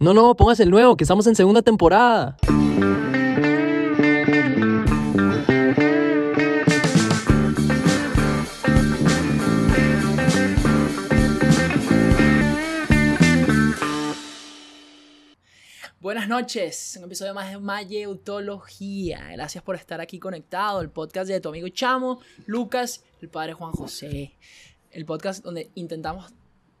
No, no, pongas el nuevo, que estamos en segunda temporada. Buenas noches, un episodio más de Mayeutología. Gracias por estar aquí conectado. El podcast de tu amigo Chamo, Lucas, el padre Juan José. El podcast donde intentamos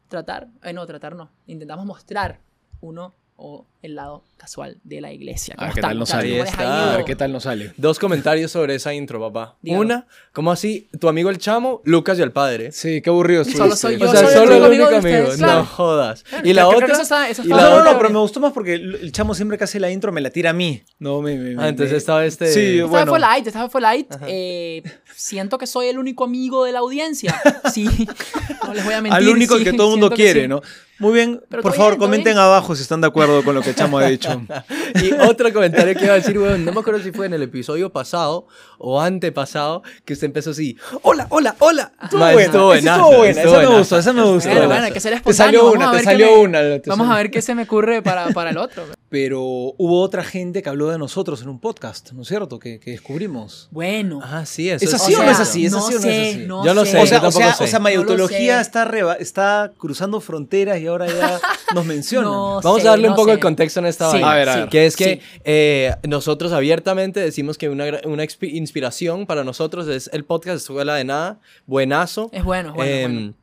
tratar, eh, no, tratar no, intentamos mostrar uno o el lado casual de la iglesia. A ver ¿Cómo qué tal nos sale. ¿Cómo les ha A ver qué tal nos sale. Dos comentarios sobre esa intro, papá. Dígalo. Una, ¿cómo así? Tu amigo el chamo, Lucas y el padre. Sí, qué aburrido Solo soy yo, o sea, soy solo el único amigo amigo. ustedes, claro. No jodas. Claro, Y la creo- creo otra. eso está- eso y la No, no, otra. no, pero me gustó más porque el chamo siempre que hace la intro me la tira a mí. No, me. me- Ah, me- entonces me- esta vez te- Sí, Esta bueno. vez fue light, esta vez fue light. Eh, siento que soy el único amigo de la audiencia. Sí, no les voy a mentir. Al único sí, que todo el mundo quiere, sí. ¿no? Muy bien, Pero por favor, bien, comenten bien. abajo si están de acuerdo con lo que chamo ha dicho. Y otro comentario que iba a decir, weón, no me acuerdo si fue en el episodio pasado o antepasado, que usted empezó así, hola, hola, hola. Estuvo Ma, buena, estuvo estuvo buena, estuvo esa me gustó, esa me gustó. Bueno, Bueno, bueno, hay que ser Te salió Vamos una, a te salió me- una. te Vamos a ver qué se me ocurre para, para el otro. Pero hubo otra gente que habló de nosotros en un podcast, ¿no es cierto? Que, que descubrimos. Bueno. Ah, sí, eso ¿Es es así o no es sea, así? ¿Es no así o no es sé, así? no Yo no sé. sé, O yo sea, o tampoco sea, sé. o sea, No mayotología lo sé. está, reba- está cruzando fronteras y ahora ya nos menciona. No Vamos sé, a darle un no poco sé. de contexto en esta Sí, vaina. A ver, a ver. Que es que Sí. eh, nosotros abiertamente decimos que una, una inspiración para nosotros es el podcast Escuela de Nada, buenazo. Es bueno, es bueno, Em, bueno.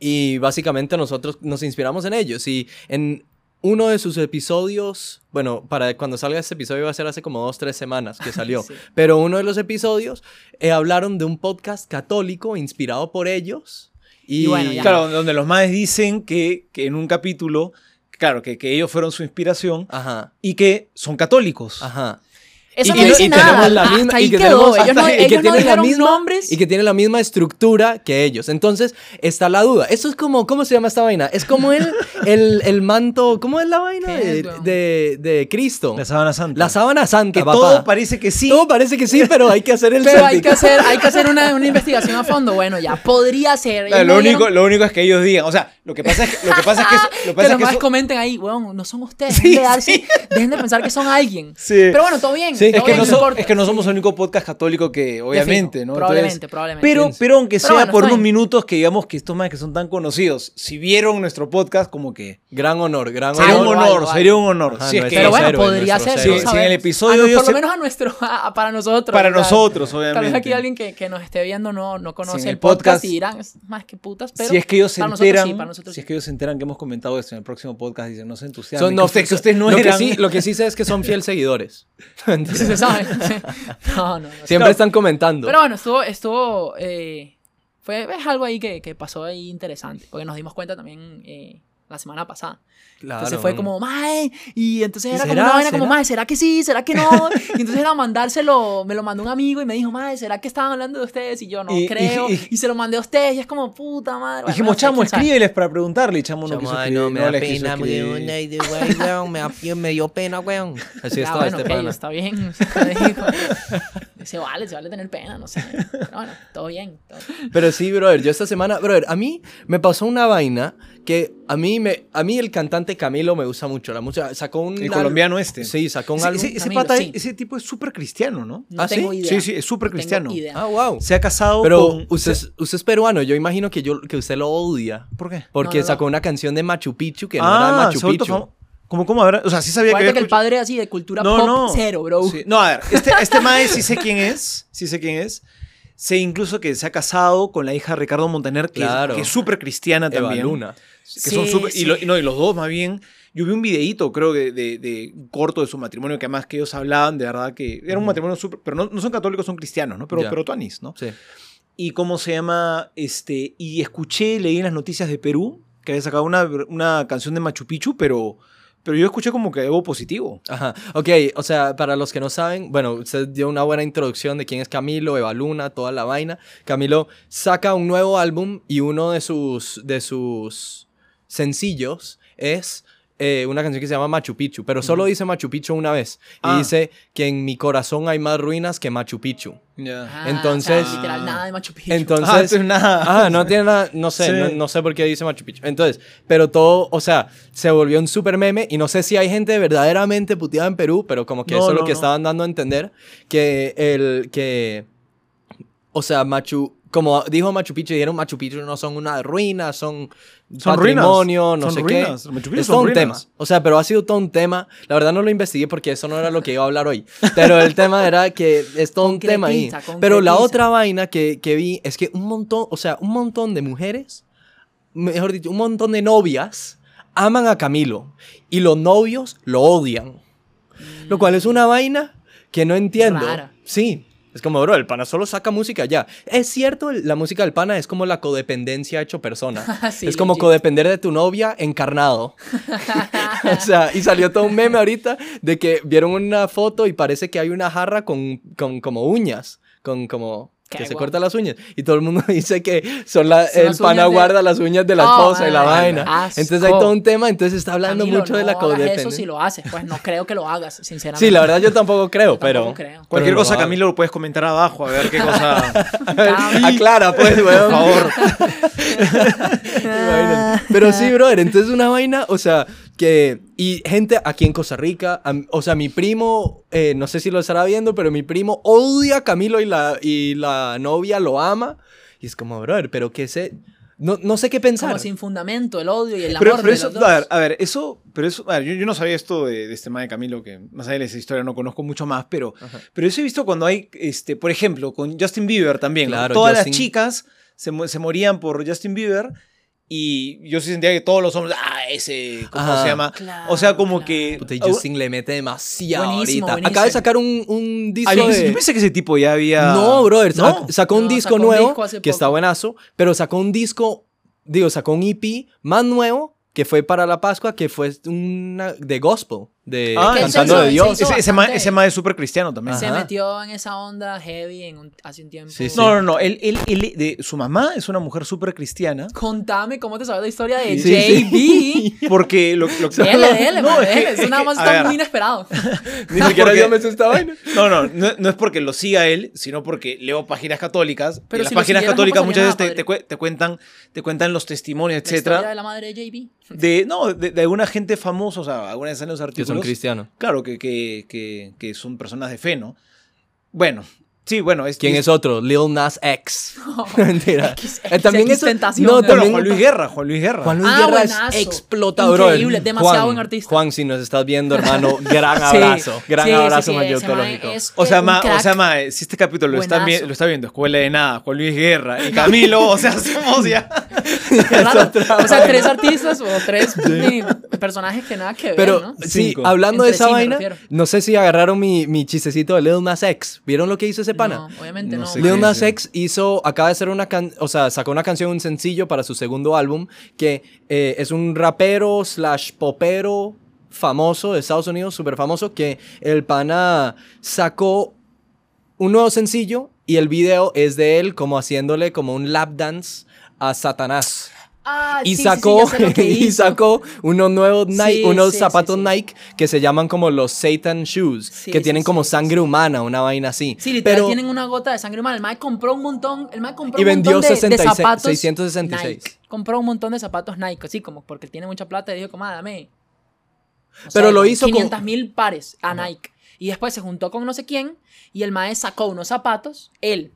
Y básicamente nosotros nos inspiramos en ellos. Y en uno de sus episodios, bueno, para cuando salga este episodio va a ser hace como dos, tres semanas que salió. Sí. Pero uno de los episodios eh, hablaron de un podcast católico inspirado por ellos. Y, Y bueno, ya. Claro, donde los maes dicen que, que en un capítulo, claro, que, que ellos fueron su inspiración Ajá, y que son católicos. ajá. Eso y no que- dice y nada. tenemos la misma- y que quedó. tenemos Ellos no, y que ellos no tienen la misma- nombres. Y que tiene la misma estructura que ellos. Entonces, está la duda. Eso es como, ¿cómo se llama esta vaina? Es como el, el, el manto, ¿cómo es la vaina ¿Qué de, de, de Cristo? La sábana santa. La sábana santa, que papá. todo parece que sí. Todo parece que sí, pero hay que hacer el Pero hay que hacer, hay que hacer una, una investigación a fondo. Bueno, ya podría ser. Claro, lo, único, lo único es que ellos digan, o sea, lo que pasa es que, lo que, pasa es que, lo que, que pasa los es que más eso- comenten ahí, weón, no son ustedes. Sí, dejen, de darse- sí. dejen de pensar que son alguien. Sí. Pero bueno, todo bien. Sí, es que, no so- importa. es que no somos el único podcast católico que, obviamente, ¿no? probablemente, Entonces, probablemente. Pero, pero aunque Pero sea bueno, por unos bien. minutos que digamos que estos más que son tan conocidos, si vieron nuestro podcast, como que Gran honor, gran sería un honor, sería un honor. Ajá, si es nuestros que Pero bueno, podría ser. Sí, sí, en el episodio A no- yo por lo menos a nuestro, a- para nosotros. para ¿verdad? nosotros, Tal vez obviamente. aquí alguien que, que nos esté viendo no, no conoce el el podcast, podcast, y dirán, más que putas, pero si es que ellos se nosotros enteran, sí, para nosotros si es que ellos se enteran que hemos comentado esto en el próximo podcast, dicen, no se entusiasmen, Son, no, que ustedes no lo, eran. que sí, lo que sí sé es que son fiel seguidores. Sí se sabe. No, no, no. Siempre Claro. están comentando. Pero bueno, estuvo, estuvo, eh, fue es algo ahí que, que pasó ahí interesante, porque nos dimos cuenta también eh, la semana pasada. Claro. Entonces fue como, mae, y entonces era como una vaina como, mae, ¿será que sí? ¿Será que no? Y entonces era mandárselo, me lo mandó un amigo y me dijo, mae, ¿será que estaban hablando de ustedes? Y yo, no Y- y- creo. Y, y- se lo mandé a ustedes y es como, puta madre. Bueno, Dijimos, chamo, escríbeles para preguntarle. Y chamo no quiso ay, no, me da pena, me, dio pena, weón. Así Ya, estaba bueno, este pana. está bien. Se vale, se vale tener pena, no sé. Pero bueno, todo bien. todo bien. Pero sí, brother, yo esta semana, brother, a mí me pasó una vaina que a mí me a mí el cantante Camilo me gusta mucho, la música sacó un El colombiano este. Sí, sacó un Ese, álbum. ese- ese Camilo, pata, sí. ese tipo es súper cristiano, ¿no? No ¿Ah, sí? tengo idea. Sí, sí, es súper No cristiano. Ah, wow. Se ha casado Pero con... usted, es- usted es peruano, yo imagino que yo que usted lo odia ¿Por qué? porque No, no, no. sacó una canción de Machu Picchu que no era de ah, Machu Picchu. ¿Cómo, cómo habrá? O sea, sí sabía que Acuérdate había que el padre así de cultura No, pop no. cero, bro. Sí. No, a ver, este, este mae sí sé quién es, sí sé quién es. Sé incluso que se ha casado con la hija de Ricardo Montaner, que, Claro. es, que es súper cristiana Eva también. Luna. Que son Sí, súper- sí. y, lo- no, y los dos más bien. Yo vi un videíto, creo, de, de, de corto de su matrimonio, que además que ellos hablaban, de verdad que era un matrimonio súper... Pero no, no son católicos, son cristianos, ¿no? Pero, Ya. pero tuanis, ¿no? Sí. y cómo se llama, este, y escuché, leí en las noticias de Perú que había sacado una, una canción de Machu Picchu, pero, pero yo escuché como que algo positivo. Ajá. Ok, o sea, para los que no saben, bueno, usted dio una buena introducción de quién es Camilo, Eva Luna, toda la vaina. Camilo saca un nuevo álbum y uno de sus, de sus sencillos es eh, una canción que se llama Machu Picchu, pero solo dice Machu Picchu una vez. Ah. Y dice que en mi corazón hay más ruinas que Machu Picchu. Ya. Ah, Entonces- o sea, literal, nada de Machu Picchu. Entonces, Ah, nada. Ah, no tiene nada, no sé, Sí. no, no sé por qué dice Machu Picchu. Entonces, pero todo, o sea, se volvió un super meme y no sé si hay gente verdaderamente puteada en Perú, pero como que No, eso es lo no, que no. estaban dando a entender, que el, que, o sea, Machu, como dijo Machu Picchu, dijeron Machu Picchu no son una ruina, son, Son ruinas, patrimonio, no son sé ruinas. qué. Machu Picchu es son todo un ruinas. tema. O sea, pero ha sido todo un tema. La verdad no lo investigué porque eso no era lo que iba a hablar hoy. Pero el tema era que es todo un tema ahí. Pero la otra vaina que, que vi es que un montón, o sea, un montón de mujeres, mejor dicho, un montón de novias aman a Camilo y los novios lo odian. Lo cual es una vaina que no entiendo. Rara. Sí. Es como, bro, el pana solo saca música ya. Es cierto, la música del pana es como la codependencia hecho persona. Sí, es como legit. codepender de tu novia encarnado. o sea, y salió todo un meme ahorita de que vieron una foto y parece que hay una jarra con, con como uñas, con como Qué que se guapo. corta las uñas y todo el mundo dice que son la, Son el pana de- guarda las uñas de la Oh, esposa y la vaina. asco. Entonces hay todo un tema, entonces está hablando Camilo, mucho de la hagas eso codependencia. si lo haces. Pues no creo que lo hagas, sinceramente. Sí, la verdad yo tampoco creo, Yo pero tampoco creo. Cualquier pero cosa, lo. Camilo, lo puedes comentar abajo, a ver qué cosa. Aclara, pues, Por weón. favor. Imagínate. Pero sí, brother, entonces una vaina, o sea, que... Y gente aquí en Costa Rica, o sea, mi primo, eh, no sé si lo estará viendo, pero mi primo odia a Camilo y la, y la novia lo ama. Y es como, brother, pero qué sé... No, no sé qué pensar. Como sin fundamento, el odio y el amor Pero, pero de eso, los dos. a ver, a ver, eso, pero eso, a ver, yo, yo no sabía esto de, de este man de Camilo, que más allá de esa historia no conozco mucho más, pero, pero eso he visto cuando hay, este, por ejemplo, con Justin Bieber también. Claro, Todas Justin- las chicas se, se morían por Justin Bieber y yo sí sentía que todos los hombres, ah, ese, ¿cómo Ajá. se llama? Claro, o sea, como claro. que... Puta, Justin le mete demasiado Buenísimo, ahorita. buenísimo. Acaba de sacar un, un disco yo, de... yo pensé que ese tipo ya había... No, brother, ¿No? sac- sacó un No, disco sacó un nuevo disco hace que está buenazo, pero sacó un disco, digo, sacó un EP más nuevo que fue para la Pascua, que fue una de gospel, de Ah, cantando de Dios. Ese, ese, bastante- ese man es súper cristiano también. Se Ajá. metió en esa onda heavy en un- hace un tiempo. Sí, sí. No, no, no. Él, él- él- de, su mamá es una mujer súper cristiana. Contame cómo te sabes la historia de Sí, sí. JB. Porque lo, lo que... Dele, dele, No, man, es es Eso nada que- más ver. muy inesperado. Ni siquiera porque- yo me esta vaina. No, no, no, no es porque lo siga él, sino porque leo páginas católicas. Pero y las si lo páginas católicas muchas veces nada, te, te cue- te cuentan, te cuentan los testimonios, La historia etcétera. de la madre de JB. De, no, de, de alguna gente famosa, o sea, algunas en los Que artículos. Son cristianos. Claro, que, que, que, que son personas de fe, ¿no? Bueno, sí, bueno. Es, ¿Quién es otro? Lil Nas X. Mentira. X, Eh, también X tentación, no, ¿no? Bueno, también Juan Luis Guerra, Juan Luis Guerra. Juan Luis Ah, Guerra es buenazo. explotador. Increíble, demasiado Juan, buen artista. Juan, si nos estás viendo, hermano, gran Sí. abrazo. Gran Sí, sí, abrazo sí, mayotológico. es O sea, ma, o sea ma, si este capítulo lo está, lo está viendo Escuela de Nada, Juan Luis Guerra y Camilo, o sea, somos ya... Qué raro. O sea, tres artistas o tres personajes que nada que ver, Pero ¿no? sí, Cinco. hablando de esa sí vaina, no sé si agarraron mi, mi chistecito de Lil Nas X. ¿Vieron lo que hizo ese pana? No, obviamente No no. sé Lil Nas es, X hizo, acaba de hacer una can, o sea, sacó una canción, un sencillo para su segundo álbum, que eh, es un rapero slash popero famoso de Estados Unidos, súper famoso, que el pana sacó un nuevo sencillo y el video es de él como haciéndole como un lap dance a Satanás. Ah, Y sí, sí, sí, sacó, y sacó unos nuevos Nike, unos zapatos. Nike que se llaman como los Satan Shoes, que tienen como sangre humana, una vaina así. Sí, literal, Pero- tienen una gota de sangre humana. El Mike compró un montón, el Mike compró Y un vendió montón de, de 66, zapatos 666. Nike. Compró un montón de zapatos Nike, así como porque tiene mucha plata y dijo, como, ah, dame. Pero lo hizo con- 500 mil pares a Nike. Y después se juntó con no sé quién y el Mae sacó unos zapatos, él,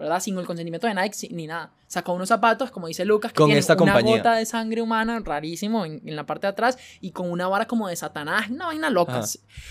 ¿verdad? Sin el consentimiento de Nike ni nada. Sacó unos zapatos, como dice Lucas, que Con tienen esta una compañía. gota de sangre humana, rarísimo, en, en la parte de atrás, y con una vara como de Satanás, una vaina loca. Ajá.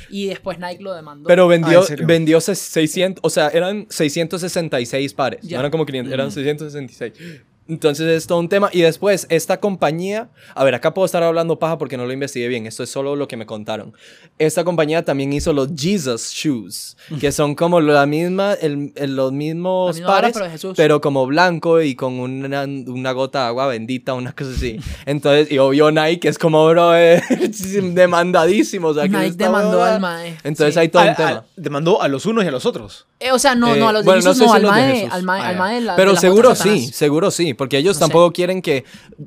Y después Nike lo demandó. Pero Ah, vendió, ¿en serio? vendió se- 600, o sea, eran 666 pares. Ya. No eran como 500, eran 666. Entonces es todo un tema. Y después, esta compañía, a ver, acá puedo estar hablando paja porque no lo investigué bien, esto es solo lo que me contaron. Esta compañía también hizo los Jesus Shoes, que son como la misma, el, el- los mismos La misma vara, pares, pero de Jesús. pero como blanco y con una, una gota de agua bendita, una cosa así. Entonces, y obvio Nike es como, bro, eh, demandadísimo. O sea, Nike demandó huevada. al Mae. Entonces Sí. hay todo A- un tema. a- demandó a los unos y a los otros. Eh, o sea, no, Eh, no, a los bueno, de no sé no, si al mae, al mae, Ah, al mae la- Pero seguro sí, seguro sí, porque ellos No sé. tampoco quieren que,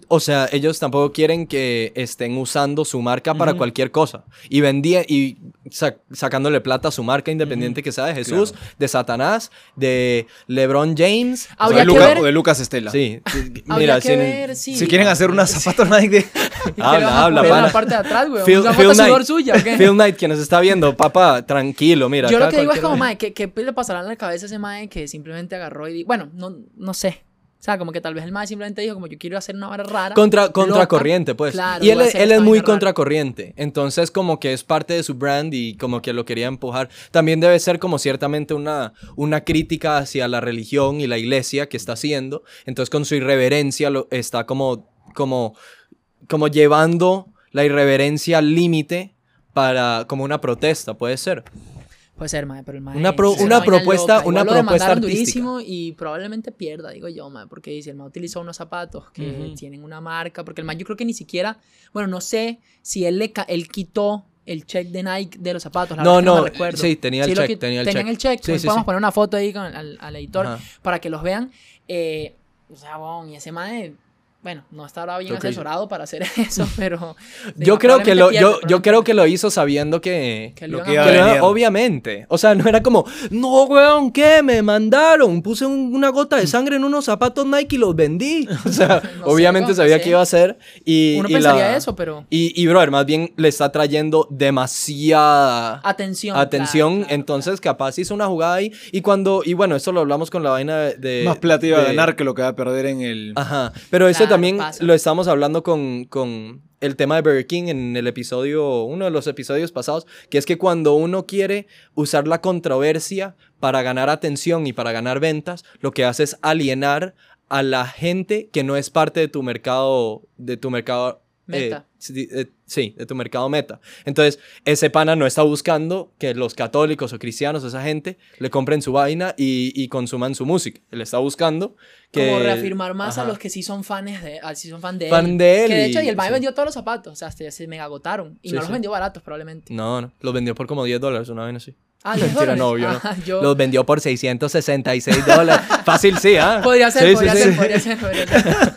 o sea, ellos tampoco quieren que estén usando su marca para cualquier cosa. Y vendía y sa- sacándole plata a su marca, independiente que sea de Jesús, de Satanás, de LeBron James. O de, que Luca- ver- o de Lucas Estela. Sí, mira, si, ver, sí. Si quieren hacer unos zapatos Nike de... ¿Y qué Habla, habla, pana. la parte de atrás, güey? Phil, ¿Una Phil foto sudor Knight, suya o qué? Phil Knight, que nos está viendo, papá, tranquilo, mira. Yo lo que digo es como, mae, ¿qué, ¿qué le pasará en la cabeza a ese mae que simplemente agarró y... Bueno, no, no sé. O sea, como que tal vez el mae simplemente dijo como yo quiero hacer una vara rara. Contra, contracorriente, pues. Claro, y él, él es muy rara. contracorriente. Entonces, como que es parte de su brand y como que lo quería empujar. También debe ser como ciertamente una, una crítica hacia la religión y la iglesia que está haciendo. Entonces, con su irreverencia lo, está como, como, como llevando la irreverencia al límite para como una protesta, puede ser. Puede ser, mae, pero el mae... Una pro- una propuesta- loca. una Igual lo propuesta artística. durísimo y probablemente pierda, digo yo, mae, porque dice, el mae utilizó unos zapatos que Ujú. tienen una marca, porque el mae yo creo que ni siquiera... Bueno, no sé si él, le él quitó el check de Nike de los zapatos. La No, no, me recuerdo. sí, tenía el lo check, tenía el tenían check. el check. Sí, pues sí, podemos sí. poner una foto ahí con, al, al editor Ajá. para que los vean. Eh, o sea, bon, y ese mae, bueno, no estará bien asesorado para hacer eso, pero... Yo creo que lo, yo, creo que lo hizo sabiendo que, Que lo que iba a a Pero, venir. obviamente. O sea, no era como, no, weón, ¿qué? Me mandaron. Puse un- una gota de sangre en unos zapatos Nike y los vendí. O sea, No obviamente sabía que iba a hacer. Y, Uno y pensaría la- eso, pero... Y, y, brother, más bien le está trayendo demasiada Atención. atención. claro, claro, entonces, capaz hizo una jugada ahí. Y cuando, y bueno, esto lo hablamos con la vaina de. de- Más plata iba a ganar que lo que va a perder en el... Ajá. Pero eso Claro, también lo estamos hablando con, con el tema de Burger King en el episodio, uno de los episodios pasados, que es que cuando uno quiere usar la controversia para ganar atención y para ganar ventas, lo que hace es alienar a la gente que no es parte de tu mercado, de tu mercado. Eh, Meta. sí, eh, sí, de tu mercado meta. Entonces, ese pana no está buscando que los católicos o cristianos, esa gente, le compren su vaina y, y consuman su música. Él está buscando que... Como reafirmar más a los que sí son fans de, a- sí son fan de Fan él. de él Que de hecho, y- el mae sí. vendió todos los zapatos. O sea, se, mega agotaron. Y Sí, no los vendió baratos, probablemente. No, no. Los vendió por como 10 dólares, una vez así. Ah, 10 Mentira, dólares. no, obvio, no. Ah, yo- Los vendió por 666 dólares. Fácil, sí, ¿ah? Podría ser, Sí, podría sí, ser, sí. podría ser, podría ser.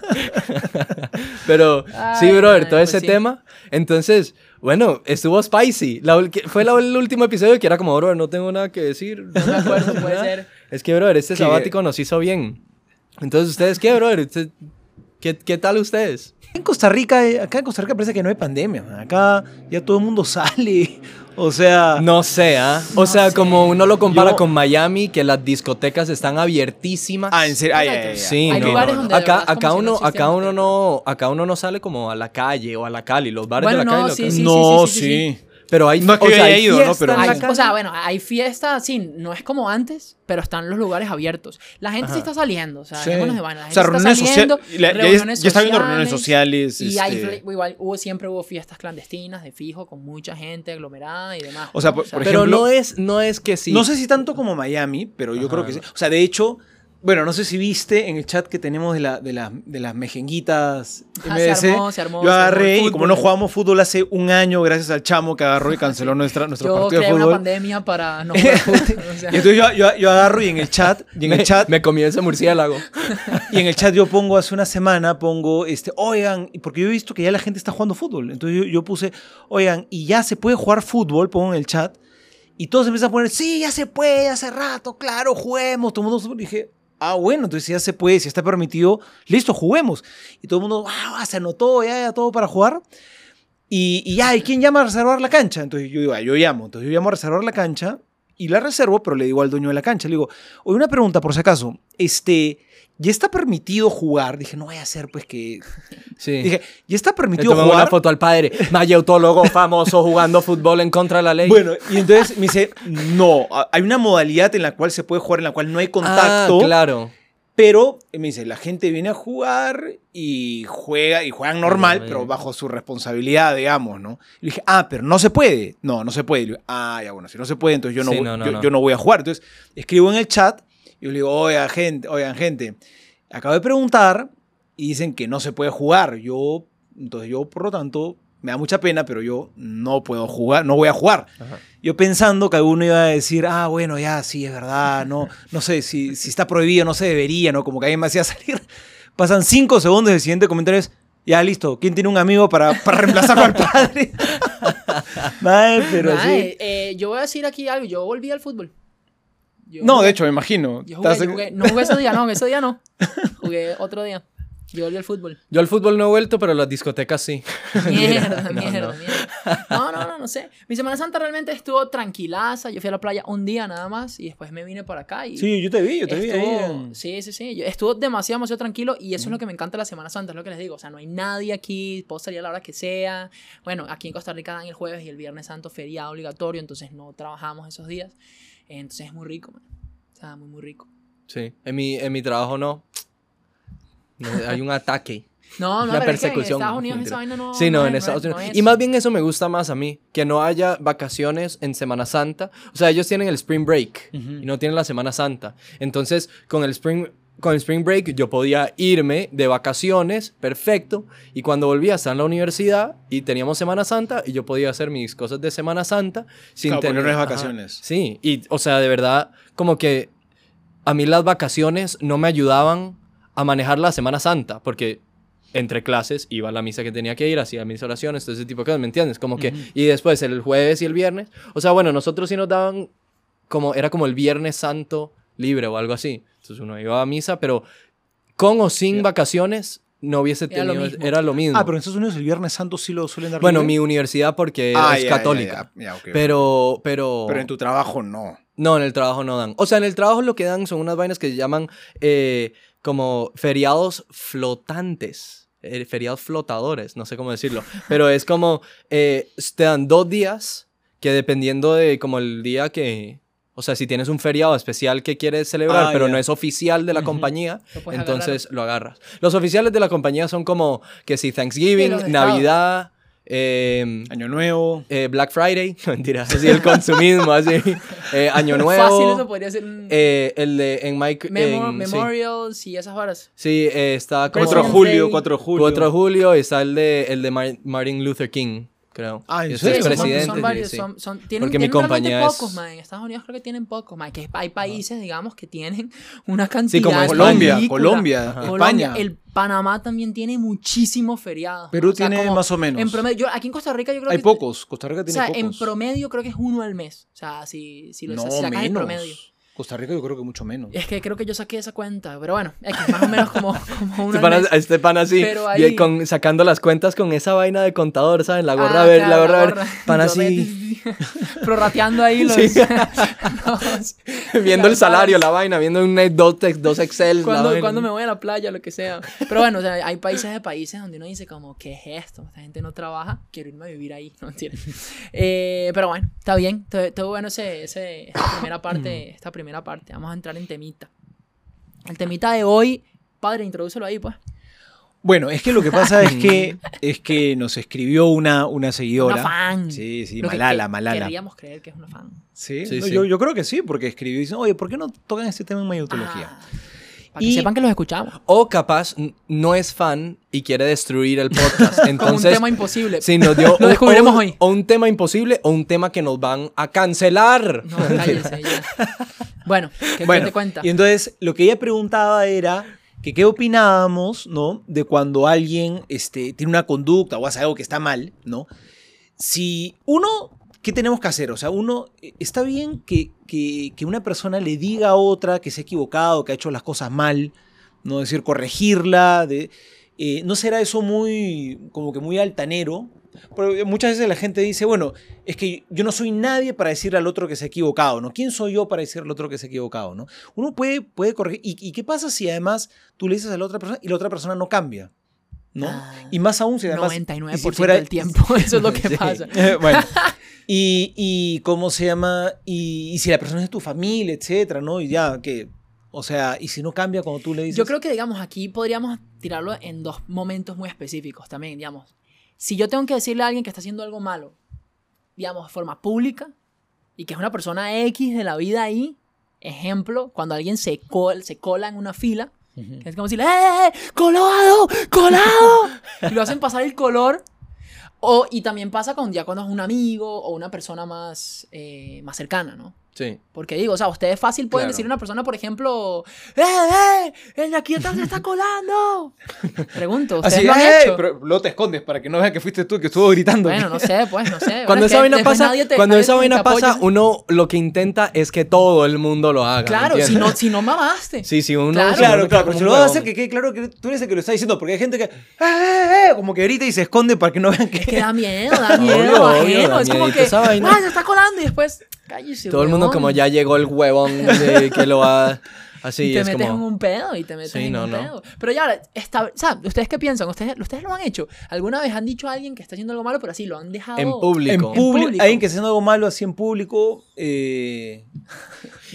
Pero Ay, sí, brother, todo pues ese sí. tema. Entonces, bueno, estuvo spicy. La fue la- el último episodio que era como, brother, no tengo nada que decir. No me acuerdo, puede ser. Es que, brother, este ¿Qué? sabático nos hizo bien. Entonces, ¿ustedes qué, brother? ¿Usted- ¿Qué, qué tal ustedes? En Costa Rica, eh, acá en Costa Rica parece que no hay pandemia. man. Acá ya todo el mundo sale. O sea, No sé, ¿ah? O No sea, sé. como uno lo compara Yo- con Miami, que las discotecas están abiertísimas. ah, en serio. Ay, ay, ay, ay. Sí, Hay no. lugares donde de acá, acá como si no uno, acá uno no, acá uno no sale como a la calle o a la Cali, los bares Bueno, de la no, calle. lo sí, no, sí, sí, sí. sí. Pero hay, No es que o yo sea, haya hay ido, ¿no? fiesta Pero Hay- o sea, bueno, hay fiestas, sí, no es como antes, pero están los lugares abiertos. La gente sí Ajá. está saliendo, o sea, Sí. de vaina. La O sea, gente reuniones está saliendo, sociales. Ya, ya- reuniones ya está habiendo reuniones sociales. Y hay, este, fle- igual hubo, siempre hubo fiestas clandestinas de fijo, con mucha gente aglomerada y demás. O sea, ¿no? por- por Pero ejemplo- no es, no es que sí. No sé si tanto como Miami, pero yo creo que sí. O sea, de hecho, bueno, no sé si viste en el chat que tenemos de, la, de, la- de las mejenguitas Ah, se MDC. armó, se armó, yo se armó el agarré y fútbol. como no jugábamos fútbol hace un año, gracias al chamo que agarró y canceló nuestra, nuestro Yo partido de creé una fútbol. pandemia para no jugar fútbol. o sea. Y entonces yo, yo, yo agarro y en el chat, y en me, el chat, me comí ese murciélago. y en el chat yo pongo hace una semana, pongo, este, oigan, porque yo he visto que ya la gente está jugando fútbol. Entonces yo, yo puse, oigan, y ya se puede jugar fútbol, pongo en el chat. Y todos empiezan a poner, sí, ya se puede, hace rato, claro, juguemos. Todo el mundo, y dije, ah, bueno, entonces ya se puede, si está permitido, listo, juguemos. Y todo el mundo, ah, se anotó, ya, ya, todo para jugar. Y, y ya, ¿y quién llama a reservar la cancha? Entonces yo digo, ah, yo llamo. Entonces yo llamo a reservar la cancha y la reservo, pero le digo al dueño de la cancha, le digo, oye, una pregunta por si acaso, este, ¿ya está permitido jugar? Dije, no vaya a ser pues que... Sí. Dije, ¿ya está Le permitido tomé una jugar? foto al padre. Mayeutólogo famoso jugando fútbol en contra de la ley. Bueno, y entonces me dice, no, hay una modalidad en la cual se puede jugar, en la cual no hay contacto. Ah, claro. Pero me dice, la gente viene a jugar y juega, y juegan normal, pero bajo su responsabilidad, digamos, ¿no? Y le dije, ah, pero no se puede. No, no se puede. Y le digo, ah, ya bueno, si no se puede, entonces yo no, Sí, voy, no, no, yo, no. yo no voy a jugar. Entonces escribo en el chat y le digo, oigan, gente, oigan, gente, acabo de preguntar y dicen que no se puede jugar. Yo, entonces yo, por lo tanto, me da mucha pena, pero yo no puedo jugar, no voy a jugar. Ajá. Yo pensando que alguno iba a decir, ah, bueno, ya, sí, es verdad, no, no sé, si, si está prohibido, no se debería, ¿no? Como que alguien me hacía salir. pasan cinco segundos y el siguiente comentario es, ya listo, ¿quién tiene un amigo para, para reemplazar al padre? Mae, pero Mae, sí. eh, yo voy a decir aquí algo. Yo volví al fútbol. Yo No, jugué- de hecho, me imagino. Yo jugué, Estás- yo jugué- no jugué ese día, no, ese día no. Jugué otro día. Yo volví al fútbol. Yo al fútbol no he vuelto, pero a las discotecas sí. Mierda, mierda, no. mierda. No, no, no, no sé. Mi Semana Santa realmente estuvo tranquilaza. Yo fui a la playa un día nada más y después me vine para acá. Y Sí, yo te vi, yo te vi ahí. estuvo- Sí, sí, sí. Yo- Estuvo demasiado, demasiado tranquilo y eso es lo que me encanta de la Semana Santa, es lo que les digo. O sea, no hay nadie aquí, puedo salir a la hora que sea. Bueno, aquí en Costa Rica dan el jueves y el Viernes Santo feriado obligatorio, entonces no trabajamos esos días. Entonces es muy rico, man. O sea, muy, muy rico. Sí. En mi, en mi trabajo no. No, Hay un ataque. No, no, Una pero es que persecución. en Estados Unidos esa vaina no. Sí, no, no en es- Estados no es- Unidos. y más bien eso me gusta más a mí, que no haya vacaciones en Semana Santa. O sea, ellos tienen el Spring Break y no tienen la Semana Santa. Entonces, con el Spring con el Spring Break yo podía irme de vacaciones, perfecto, y cuando volvía a estar en la universidad y teníamos Semana Santa y yo podía hacer mis cosas de Semana Santa sin Claro, tener ajá. vacaciones. Sí, y o sea, de verdad como que a mí las vacaciones no me ayudaban a manejar la Semana Santa, porque entre clases iba a la misa que tenía que ir, hacía mis oraciones, todo ese tipo de cosas, ¿me entiendes? Como que, y después el jueves y el viernes, o sea, bueno, nosotros sí nos daban como, era como el Viernes Santo libre o algo así, entonces uno iba a misa, pero con o sin vacaciones no hubiese Era lo tenido, era lo mismo. Ah, pero en Estados Unidos el Viernes Santo sí lo suelen dar bueno, libre. mi universidad porque Ah, es católica, pero, pero... Pero en tu trabajo no. No, en el trabajo no dan. O sea, en el trabajo lo que dan son unas vainas que se llaman eh, como feriados flotantes. eh, feriados flotadores, no sé cómo decirlo. Pero es como, eh, te dan dos días que dependiendo de como el día que... O sea, si tienes un feriado especial que quieres celebrar, Ah, pero no es oficial de la compañía, Lo entonces lo agarras. Los oficiales de la compañía son como que si Thanksgiving. Navidad, em, Año Nuevo. eh, Black Friday, no, mentira, así el consumismo, así, eh, Año Nuevo, Fácil, eso podría ser un. eh, el de en Mike, Memo- en- sí. Memorials y esas horas. Sí, eh, está como 4 de julio, Day. 4 de julio. 4 de julio, está el de, el de Mar- Martin Luther King, creo. Ah, ¿en serio? es son- presidente, Son, varios, sí. son, son- tienen, Porque mi tienen realmente compañía es- pocos, man. En Estados Unidos creo que tienen pocos, man. Que hay países, digamos, que tienen una cantidad Sí, como de Colombia, ridícula. Colombia, Ajá. Colombia, España. El Panamá también tiene muchísimos feriados. Perú. O sea, tiene como más o menos. En promedio, yo, aquí en Costa Rica yo creo Hay que... pocos. Costa Rica O tiene sea, en pocos. promedio creo que es uno al mes. O sea, si, si lo no, si sacas en promedio. Costa Rica yo creo que mucho menos. Es que creo que yo saqué esa cuenta. Pero bueno, es que más o menos como, como Este al pan, mes. este pan así, Pero y ahí- con, sacando las cuentas con esa vaina de contador, ¿saben? La gorra Ah, la claro, gorra verde, gorra. pan Yo así, Prorrateando ahí los... Sí. los- viendo el salario, la vaina, viendo un net, dos, dos Excel, la cuando, cuando me voy a la playa, lo que sea. Pero bueno, o sea, hay países de países donde uno dice como, ¿qué es esto? Esta gente no trabaja, quiero irme a vivir ahí. No mentira. Eh, pero bueno, está bien. Todo, todo bueno ese, ese- esta primera parte. Esta primera parte. Vamos a entrar en temita. El temita de hoy, padre, introdúcelo ahí, pues. Bueno, es que lo que pasa es que es que nos escribió una, una seguidora. Una fan. Sí, sí, Lo Malala, que Malala. Querríamos creer que es una fan. Sí, Sí, no, sí. Yo, yo creo que sí, porque escribió y dice, oye, ¿por qué no tocan este tema en mayotología? Ah, para que Y- sepan que los escuchamos. O capaz no es fan y quiere destruir el podcast. Como un Entonces, tema imposible. sí, nos dio Lo descubriremos un- hoy. o un tema imposible o un tema que nos van a cancelar. No, cállense ya. Bueno, ¿qué, qué Bueno, te cuenta? y entonces lo que ella preguntaba era que qué opinábamos, ¿no? De cuando alguien este, tiene una conducta o hace algo que está mal, ¿no? Si uno, ¿qué tenemos que hacer? O sea, uno, eh, está bien que, que, que una persona le diga a otra que se ha equivocado, que ha hecho las cosas mal, ¿no? Es decir, corregirla, de, eh, ¿no será eso muy, como que muy altanero? Porque muchas veces la gente dice, bueno, es que yo no soy nadie para decirle al otro que se ha equivocado, ¿no? ¿Quién soy yo para decirle al otro que se ha equivocado, ¿no? Uno puede, puede corregir. ¿Y, y qué pasa si además tú le dices a la otra persona y la otra persona no cambia? ¿no? Ah, y más aún si además... 99% y si fuera- del tiempo, eso es lo que pasa. Bueno. Y, y cómo se llama, y, y si la persona es de tu familia, etcétera, ¿no? Y ya, que, o sea, y si no cambia cuando tú le dices... Yo creo que, digamos, aquí podríamos tirarlo en dos momentos muy específicos también, digamos. Si yo tengo que decirle a alguien que está haciendo algo malo, digamos, de forma pública, y que es una persona X de la vida ahí, ejemplo, cuando alguien se, col- se cola en una fila, Ujú. que es como decirle, ¡eh, colado, colado! y lo hacen pasar el color. O, y también pasa con cuando es un amigo o una persona más, eh, más cercana, ¿no? Sí. Porque digo, o sea, ustedes fácil pueden Claro. decir a una persona, por ejemplo, ¡eh, eh! ¡El de aquí atrás se está colando! Pregunto, ¿ustedes Así, lo han "Ey", hecho? pero luego te escondes para que no vean que fuiste tú que estuvo gritando. Bueno, no sé, pues, no sé. Bueno, Cuando es esa que vaina pasa, te- cuando esa vaina pasa, uno lo que intenta es que todo el mundo lo haga. Claro, si no, si no mamaste. Sí, sí, uno. Claro. uno Claro, claro, pero se lo vas a hacer que quede claro que tú eres el que lo está diciendo, porque hay gente que, ¡eh, eh, eh", como que grita y se esconde para que no vean que... Es que da miedo, da Obvio, miedo, obvio, ajeno. da Es como que. ¡ay, se está colando! Y después, cállese, Todo el mundo huevón. como ya llegó el huevón de que lo va así y te es metes como en un pedo y te metes Sí, en no, un no. pedo. Pero ya, está, ¿sabes? ¿Ustedes qué piensan? ¿Ustedes, ¿Ustedes lo han hecho? ¿Alguna vez han dicho a alguien que está haciendo algo malo, pero así lo han dejado? en En público. público, público. alguien que está haciendo algo malo así en público. eh,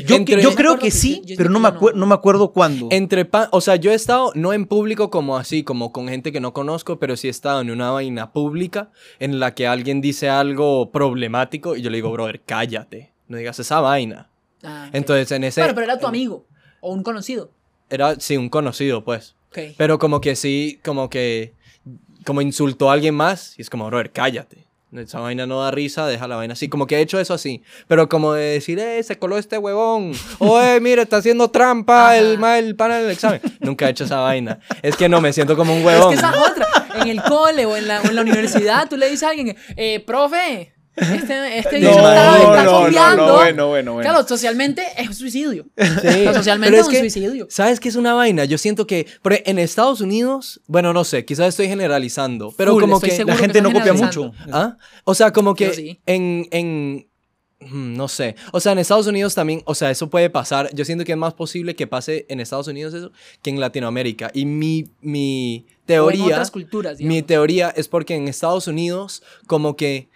Yo, Entre- yo creo que que sí, yo- yo pero no me, acuer- no. no me acuerdo cuándo. Entre pa- o sea, yo he estado no en público como así, como con gente que no conozco, pero sí he estado en una vaina pública en la que alguien dice algo problemático y yo le digo, brother, cállate, no digas esa vaina. Ah. Entonces en ese Bueno, pero era tu amigo o un conocido. era sí un conocido, pues. Ok. Pero como que sí, como que como insultó a alguien más y es como, brother, cállate. Esa vaina no da risa, deja la vaina así. Como que he hecho eso así. Pero como de decir, eh, se coló este huevón. O, eh, mira, está haciendo trampa el, el pana del examen. Nunca he hecho esa vaina. Es que no, me siento como un Es huevón. que esa es otra. En el cole o en la, o en la universidad, tú le dices a alguien, eh, profe, este, este No, está, está no, no, bueno, bueno, bueno. Claro, socialmente es un suicidio. Sí. Pero socialmente Pero es un que, suicidio. ¿Sabes qué es una vaina? Yo siento que por e- en Estados Unidos, bueno, no sé, quizás estoy generalizando, pero Full, como que la que gente estás no copia mucho. ¿Ah? O sea, como que sí. en, en... mm, No sé. O sea, en Estados Unidos también, o sea, eso puede pasar. Yo siento que es más posible que pase en Estados Unidos eso que en Latinoamérica. Y mi, mi O en teoría... otras culturas, Mi digamos. teoría es porque en Estados Unidos, como que...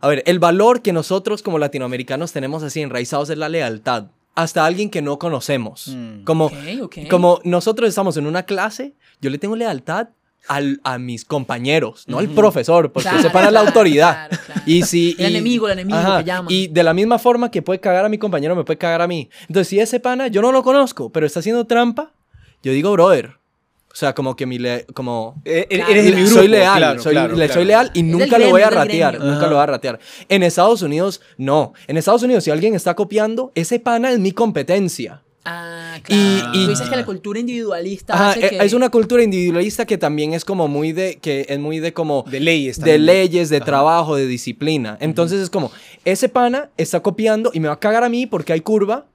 A ver, el valor que nosotros como latinoamericanos tenemos así enraizados es la lealtad. Hasta alguien que no conocemos. Mm. Como, como nosotros estamos en una clase, yo le tengo lealtad al, a mis compañeros, no al profesor, porque Claro, se para la claro, autoridad. claro, claro. Y si, El enemigo, el enemigo que llaman. Y de la misma forma que puede cagar a mi compañero, me puede cagar a mí. Entonces, si ese pana, yo no lo conozco, pero está haciendo trampa, yo digo, brother. O sea, como que mi le como Eh, Claro. eres de mi grupo. soy leal, claro, soy, claro, le claro. soy leal y nunca lo voy a ratear, gremio. nunca Ajá. lo voy a ratear. En Estados Unidos, no. En Estados Unidos, si alguien está copiando, ese pana es mi competencia. Ah, Y- claro. y- Tú dices que la cultura individualista Ajá, hace e- que... es una cultura individualista que también es como muy de, que es muy de como De leyes de también. leyes, de Ajá. trabajo, de disciplina. Entonces es como, ese pana está copiando y me va a cagar a mí porque hay curva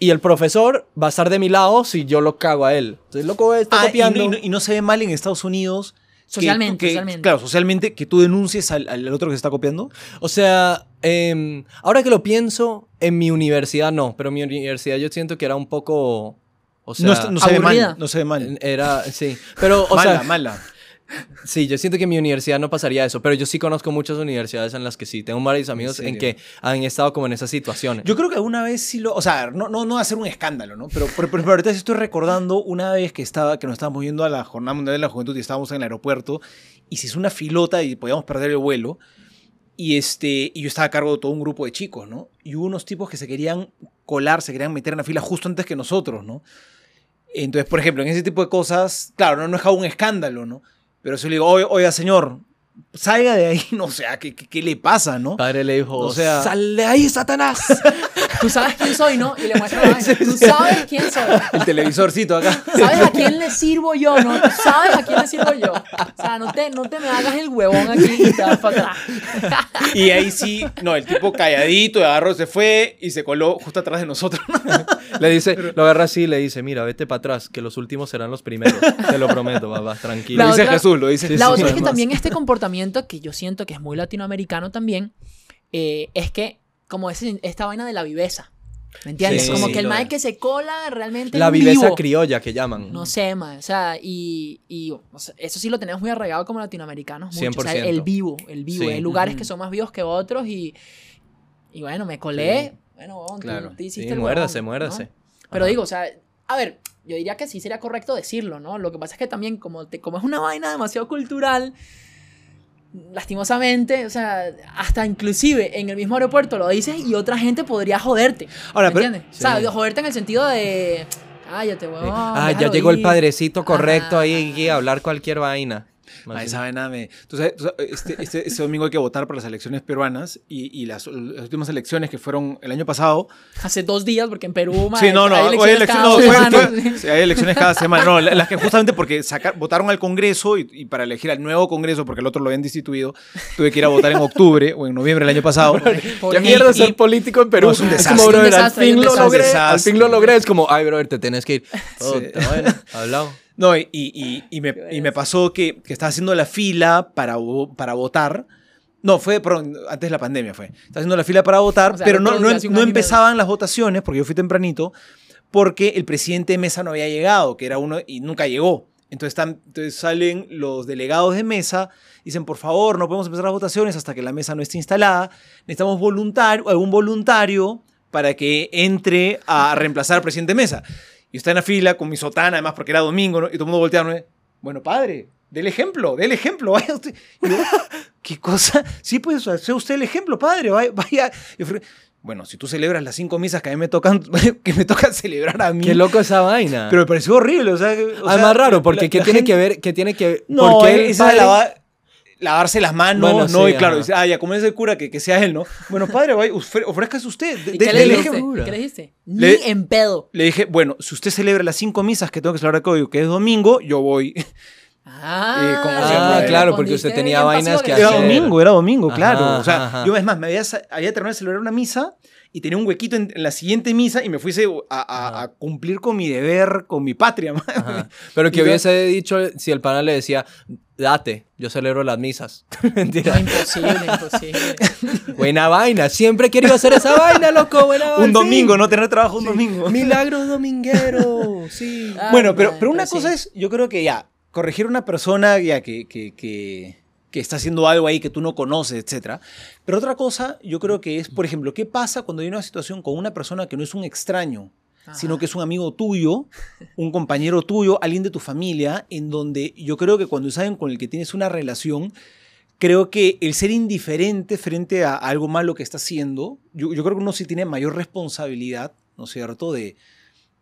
y el profesor va a estar de mi lado si yo lo cago a él. Entonces, loco, está Ah, y, copiando. no, y no- y no se ve mal en Estados Unidos. que Socialmente, tú- que- socialmente. Claro, socialmente, que tú denuncies al, al otro que se está copiando. O sea, em, ahora que lo pienso, en mi universidad no, pero en mi universidad yo siento que era un poco... O sea, no, no se ve mal. No se ve mal. era, sí. Pero, o mala, sea, mala. Sí, yo siento que en mi universidad no pasaría eso, pero yo sí conozco muchas universidades en las que sí. Tengo varios amigos en, que han estado como en esas situaciones. Yo creo que alguna vez sí lo. O sea, no, no, no hacer un escándalo, ¿no? Pero, por ejemplo, ahorita sí estoy recordando una vez que, estaba, que nos estábamos yendo a la Jornada Mundial de la Juventud y estábamos en el aeropuerto y se hizo una filota y podíamos perder el vuelo. Y, este, y yo estaba a cargo de todo un grupo de chicos, ¿no? Y hubo unos tipos que se querían colar, se querían meter en la fila justo antes que nosotros, ¿no? Entonces, por ejemplo, en ese tipo de cosas, claro, no, no es un escándalo, ¿no? Pero si le digo, oiga, señor, salga de ahí, no sé, ¿qué, qué, qué le pasa, no? Padre le dijo, O sea- ¡sal de ahí, Satanás! Tú sabes quién soy, ¿no? Y le muestras la vaina. Tú sabes quién soy. El televisorcito acá. ¿Sabes a quién le sirvo yo, no? ¿Tú sabes a quién le sirvo yo? O sea, no te, no te me hagas el huevón aquí y te vas para atrás. Y ahí sí, no, el tipo calladito, agarró, se fue y se coló justo atrás de nosotros. le dice, lo agarra así y le dice, mira, vete para atrás, que los últimos serán los primeros. Te lo prometo, papá, tranquilo. La Lo dice otra- Jesús, lo dice Sí, La Jesús. otra es que también este comportamiento, que yo siento que es muy latinoamericano también, eh, es que como ese, esta vaina de la viveza. ¿Me entiendes? Sí, como sí, que el mae que se cola realmente La viveza vivo. criolla que llaman. No sé, mae. O sea, y, y o sea, eso sí lo tenemos muy arraigado como latinoamericanos. Mucho. O sea, 100%. el vivo, el vivo. Sí. Hay lugares Ujú. que son más vivos que otros y, y bueno, me colé. Bueno, tú- Claro. tú hiciste Sí, el muérdase, huevón, muérdase. ¿no? Pero Ajá. digo, o sea, a ver, yo diría que sí sería correcto decirlo, ¿no? Lo que pasa es que también, como, te, como es una vaina demasiado cultural, lastimosamente, o sea, hasta inclusive en el mismo aeropuerto lo dices y otra gente podría joderte. Ahora, ¿Me pero- entiendes? Sí. O sea, joderte en el sentido de. Cállate, weón. ah, ya llegó el ir". padrecito correcto Ajá. ahí y a hablar cualquier vaina. Más bien. esa vaina me... tú sabes- tú sabes, este, este- este domingo hay que votar para las elecciones peruanas y, y las, las últimas elecciones que fueron el año pasado... Hace dos días, porque en Perú, Sí, no, no, hay hay elecciones elecciones, cada no, sí, hay elecciones cada semana. No, la- las que justamente porque sacar, votaron al Congreso y, y para elegir al nuevo Congreso, porque el otro lo habían destituido, tuve que ir a votar en octubre o en noviembre del año pasado. Por- Qué mierda ser y- político en Perú. No, es un desastre. como, Un brother, desastre, al fin lo logré. Al fin lo logré. Es como, ay, brother, te tenés que ir. Oh, Sí. está bueno, hablado. No, y, y- y me, y me pasó que, que estaba haciendo la fila para, para votar. No, fue, perdón, antes de la pandemia fue. Estaba haciendo la fila para votar, O sea, pero no, no, no medio. empezaban las votaciones, porque yo fui tempranito, porque el presidente de mesa no había llegado, que era uno, y nunca llegó. Entonces, están, entonces salen los delegados de mesa, dicen, por favor, no podemos empezar las votaciones hasta que la mesa no esté instalada. Necesitamos voluntario, algún voluntario para que entre a reemplazar al presidente de mesa. Y está en la fila con mi sotana, además, porque era domingo, ¿no? y todo el mundo volteaba, bueno, padre, del ejemplo, del ejemplo, vaya usted. Y yo, ¿Qué cosa? Sí, pues, sea usted el ejemplo, padre, vaya. bueno, si tú celebras las cinco misas que a mí me tocan, que me tocan celebrar a mí. Qué loco esa vaina. Pero me pareció horrible, o sea. que- o Además sea, raro, porque la- ¿qué la tiene gente- que ver? ¿Qué tiene que No, ¿por qué el esa de padre- lava- lavarse las manos, Bueno, ¿no? sí, y claro, dice, ah, ya, como es el cura, que, que sea él, ¿no? Bueno, padre, vaya, ofrézcase usted. de- ¿Y de- qué le. Le- Ni en pedo. Le dije, bueno, si usted celebra las cinco misas que tengo que celebrar hoy, que es domingo, yo voy. Ah, Eh, como siempre. Ah, claro, porque usted tenía vainas que pasivo-agresivo. Era hacer. domingo, era domingo, Ajá, claro. O sea, ajá. yo es más, me había, terminado de celebrar una misa y tenía un huequito en, en la siguiente misa y me fuese a, a- Ajá. a cumplir con mi deber, con mi patria. Pero que Y yo- hubiese dicho si el pana le decía, date, yo celebro las misas. No, Mentira. imposible, imposible. Buena vaina. Siempre he querido hacer esa vaina, loco. Buena vaina. un domingo, no tener trabajo un domingo. Milagros domingueros. Sí. Ah, bueno, pero, pero una cosa sí. es, yo creo que ya, corregir a una persona ya que, que, que, que está haciendo algo ahí que tú no conoces, etc. Pero otra cosa, yo creo que es, por ejemplo, ¿qué pasa cuando hay una situación con una persona que no es un extraño? Sino que es un amigo tuyo, un compañero tuyo, alguien de tu familia, en donde yo creo que cuando saben con el que tienes una relación, creo que el ser indiferente frente a algo malo que está haciendo, yo, yo creo que uno sí tiene mayor responsabilidad, ¿no es cierto?, de,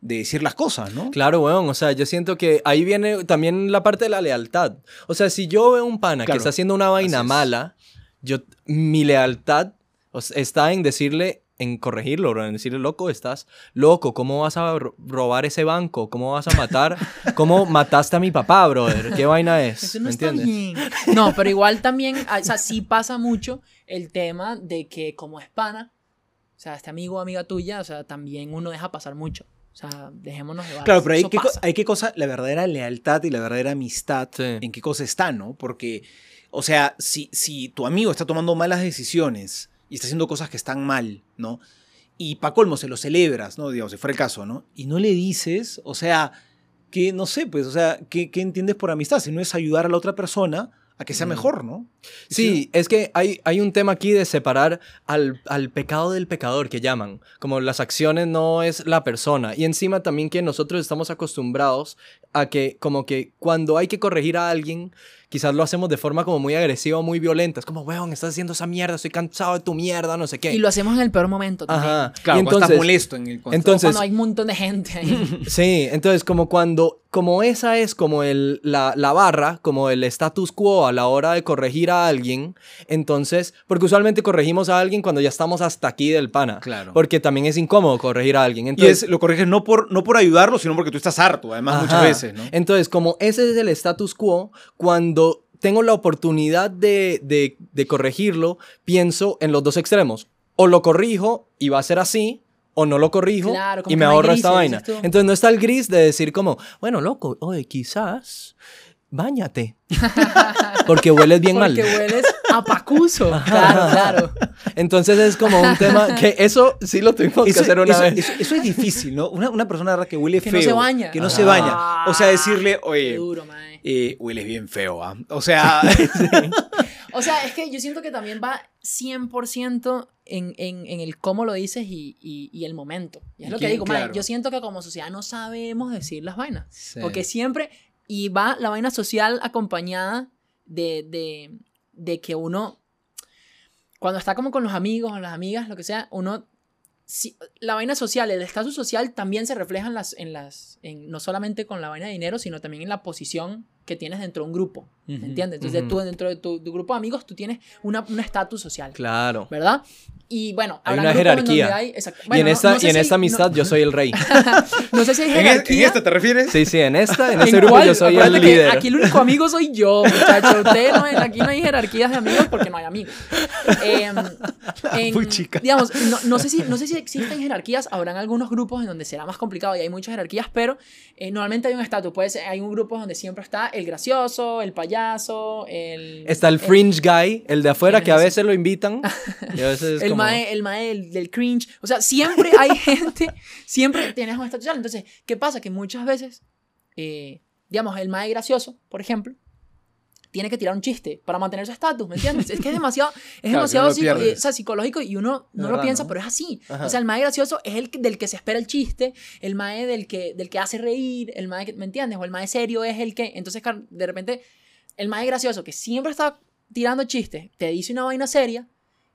de decir las cosas, ¿no? Claro, weón. O sea, yo siento que ahí viene también la parte de la lealtad. O sea, si yo veo un pana Claro, que está haciendo una vaina mala, yo, mi lealtad o sea, está en decirle, en corregirlo, bro, en decirle, loco, estás loco, ¿cómo vas a ro- robar ese banco? ¿Cómo vas a matar? ¿Cómo mataste a mi papá, brother? ¿Qué vaina es? Eso no ¿Me está entiendes? bien. No, pero igual también, ah, o sea, sí pasa mucho el tema de que como es pana, o sea, este amigo o amiga tuya, o sea, también uno deja pasar mucho. O sea, dejémonos de Claro, pero hay pasa. hay qué cosa, la verdadera lealtad y la verdadera amistad, Sí. en qué cosa está, ¿no? Porque, o sea, si, si tu amigo está tomando malas decisiones y está haciendo cosas que están mal, ¿no? Y pa' colmo se lo celebras, ¿no? Digamos, si fuera el caso, ¿no? Y no le dices, o sea, que no sé, pues, o sea, ¿qué, qué entiendes por amistad? Si no es ayudar a la otra persona a que sea Mm. mejor, ¿no? Sí, es que hay, hay un tema aquí de separar al, al pecado del pecador que llaman. Como las acciones no es la persona. Y encima también que nosotros estamos acostumbrados a que como que cuando hay que corregir a alguien, quizás lo hacemos de forma como muy agresiva o muy violenta. Es como, weón, estás haciendo esa mierda, estoy cansado de tu mierda, no sé qué. Y lo hacemos en el peor momento también. Ajá. Claro, y cuando estás entonces, molesto en el entonces- Cuando hay un montón de gente ahí. Sí, entonces como cuando, como esa es como el, la, la barra, como el status quo a la hora de corregir a alguien, entonces, porque usualmente corregimos a alguien cuando ya estamos hasta aquí del pana. Claro. Porque también es incómodo corregir a alguien. Y Entonces, es, lo corriges no por, no por ayudarlo, sino porque tú estás harto, además, muchas veces, ¿no? Entonces, como ese es el status quo, cuando tengo la oportunidad de, de, de corregirlo, pienso en los dos extremos. O lo corrijo y va a ser así, o no lo corrijo Claro, y me ahorro esta grises, vaina. Entonces no está el gris de decir como, bueno, loco, oye, quizás, bañate. Porque hueles bien Porque mal. hueles a pacuso. Claro, claro. Entonces es como un tema que eso sí lo tuvimos que Eso, hacer una eso- vez. eso- eso es difícil, ¿no? Una, una persona ¿verdad? que huele Que feo. no se baña. Que no se Ah. baña. O sea, decirle, Qué oye, duro, eh, hueles bien feo, ¿ah? O sea, O sea, es que yo siento que también va 100% en, en, en el cómo lo dices y, y, y el momento. Y es ¿Y lo que digo, Claro. yo siento que como sociedad no sabemos decir las vainas. Sí. Porque siempre, y va la vaina social acompañada de, de, de que uno, cuando está como con los amigos o las amigas, lo que sea, uno si- la vaina social, el estatus social también se refleja en las, en las, en, no solamente con la vaina de dinero, sino también en la posición que tienes dentro de un grupo, ¿me Ujú, entiendes? Entonces tú dentro de tu, tu grupo de amigos, tú tienes una- un estatus social, Claro. ¿verdad? Y bueno, Hay una en jerarquía. hay- exacto. y Bueno, en no- esta, no sé y en si esta hay- amistad yo soy el rey. No, no sé si hay ¿En, es- jerarquía. en esta te refieres? Sí, sí, en esta, en ¿En este grupo yo soy el Acuérdate líder. Aquí el único amigo soy yo, muchachos. Ustedes no, aquí no hay jerarquías de amigos porque no hay amigos. Em, en- Muy chica. Digamos, no, no sé si, no sé si existen jerarquías. Habrán algunos grupos en donde será más complicado y hay muchas jerarquías, pero eh, normalmente hay un estatus. Puede ser, hay un grupo donde siempre está el gracioso, el payaso, el. Está el el- fringe guy, el de afuera, ¿Quién que a veces lo invitan. Y a veces es el como... mae, el mae del, del cringe. O sea, siempre hay gente, siempre tienes un estatus social. Entonces, ¿qué pasa? Que muchas veces, eh, digamos, el mae gracioso, por ejemplo, tiene que tirar un chiste para mantener su estatus, ¿me entiendes? Es que es demasiado, es Claro, demasiado si no eh, o sea, psicológico y uno no lo piensa, ¿no? pero es así. Ajá. O sea, el mae gracioso es el que- del que se espera el chiste, el mae del que, del que hace reír, el mae que, ¿me entiendes? O el mae serio es el que, entonces, de repente, el mae gracioso que siempre está tirando chistes, te dice una vaina seria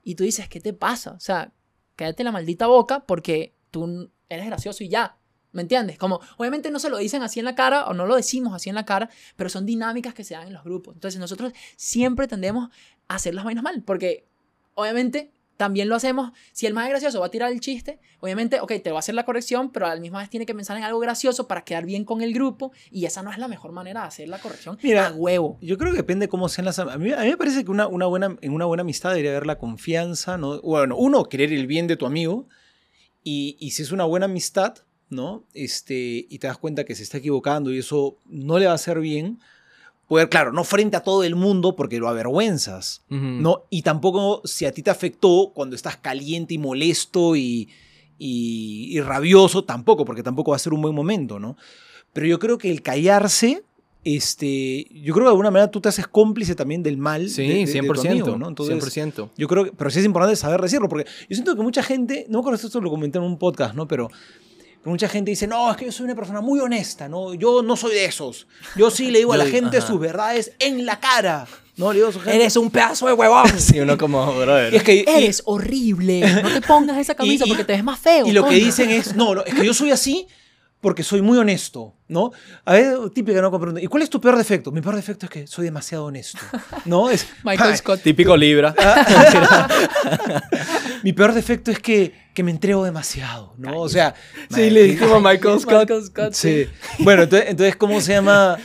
y tú dices, ¿qué te pasa? O sea, cállate la maldita boca porque tú eres gracioso y ya. ¿Me entiendes? Como, obviamente no se lo dicen así en la cara o no lo decimos así en la cara, pero son dinámicas que se dan en los grupos. Entonces nosotros siempre tendemos a hacer las vainas mal, porque obviamente también lo hacemos. Si el más gracioso va a tirar el chiste, obviamente, ok, te va a hacer la corrección, pero a la misma vez tiene que pensar en algo gracioso para quedar bien con el grupo y esa no es la mejor manera de hacer la corrección. Mira, a huevo. Yo creo que depende cómo sean las... A mí, a mí me parece que una, una buena, en una buena amistad debería haber la confianza, ¿no? Bueno, uno, querer el bien de tu amigo. Y, y si es una buena amistad, ¿no? Este, y te das cuenta que se está equivocando y eso no le va a hacer bien, poder, claro, no frente a todo el mundo porque lo avergüenzas. ¿no? Y tampoco si a ti te afectó cuando estás caliente y molesto y, y, y rabioso, tampoco, porque tampoco va a ser un buen momento, ¿no? Pero yo creo que el callarse, este, yo creo que de alguna manera tú te haces cómplice también del mal. Sí, de- de- de tu 100%. amigo, ¿no? Entonces, 100%. yo creo que, pero sí es importante saber decirlo, porque yo siento que mucha gente, no me acuerdo si esto lo comenté en un podcast, ¿no? Pero mucha gente dice, no, es que yo soy una persona muy honesta, ¿no? Yo no soy de esos. Yo sí le digo a la gente ajá. sus verdades en la cara, ¿no? Le digo a su gente, Eres un pedazo de huevón. Sí, uno como, brother. Y es que, y- Eres horrible. No te pongas esa camisa y- porque te ves más feo. Y lo que dicen es, no, no, es que yo soy así porque soy muy honesto, ¿no? A ver, típica, ¿no? Pregunta, ¿Y cuál es tu peor defecto? Mi peor defecto es que soy demasiado honesto, ¿no? Es, Michael Scott. Típico Libra. Mi peor defecto es que, que me entrego demasiado, ¿no? O sea... Sí, le dijimos a Michael Scott. Michael Scott, Sí. Bueno, entonces, entonces, ¿cómo se llama?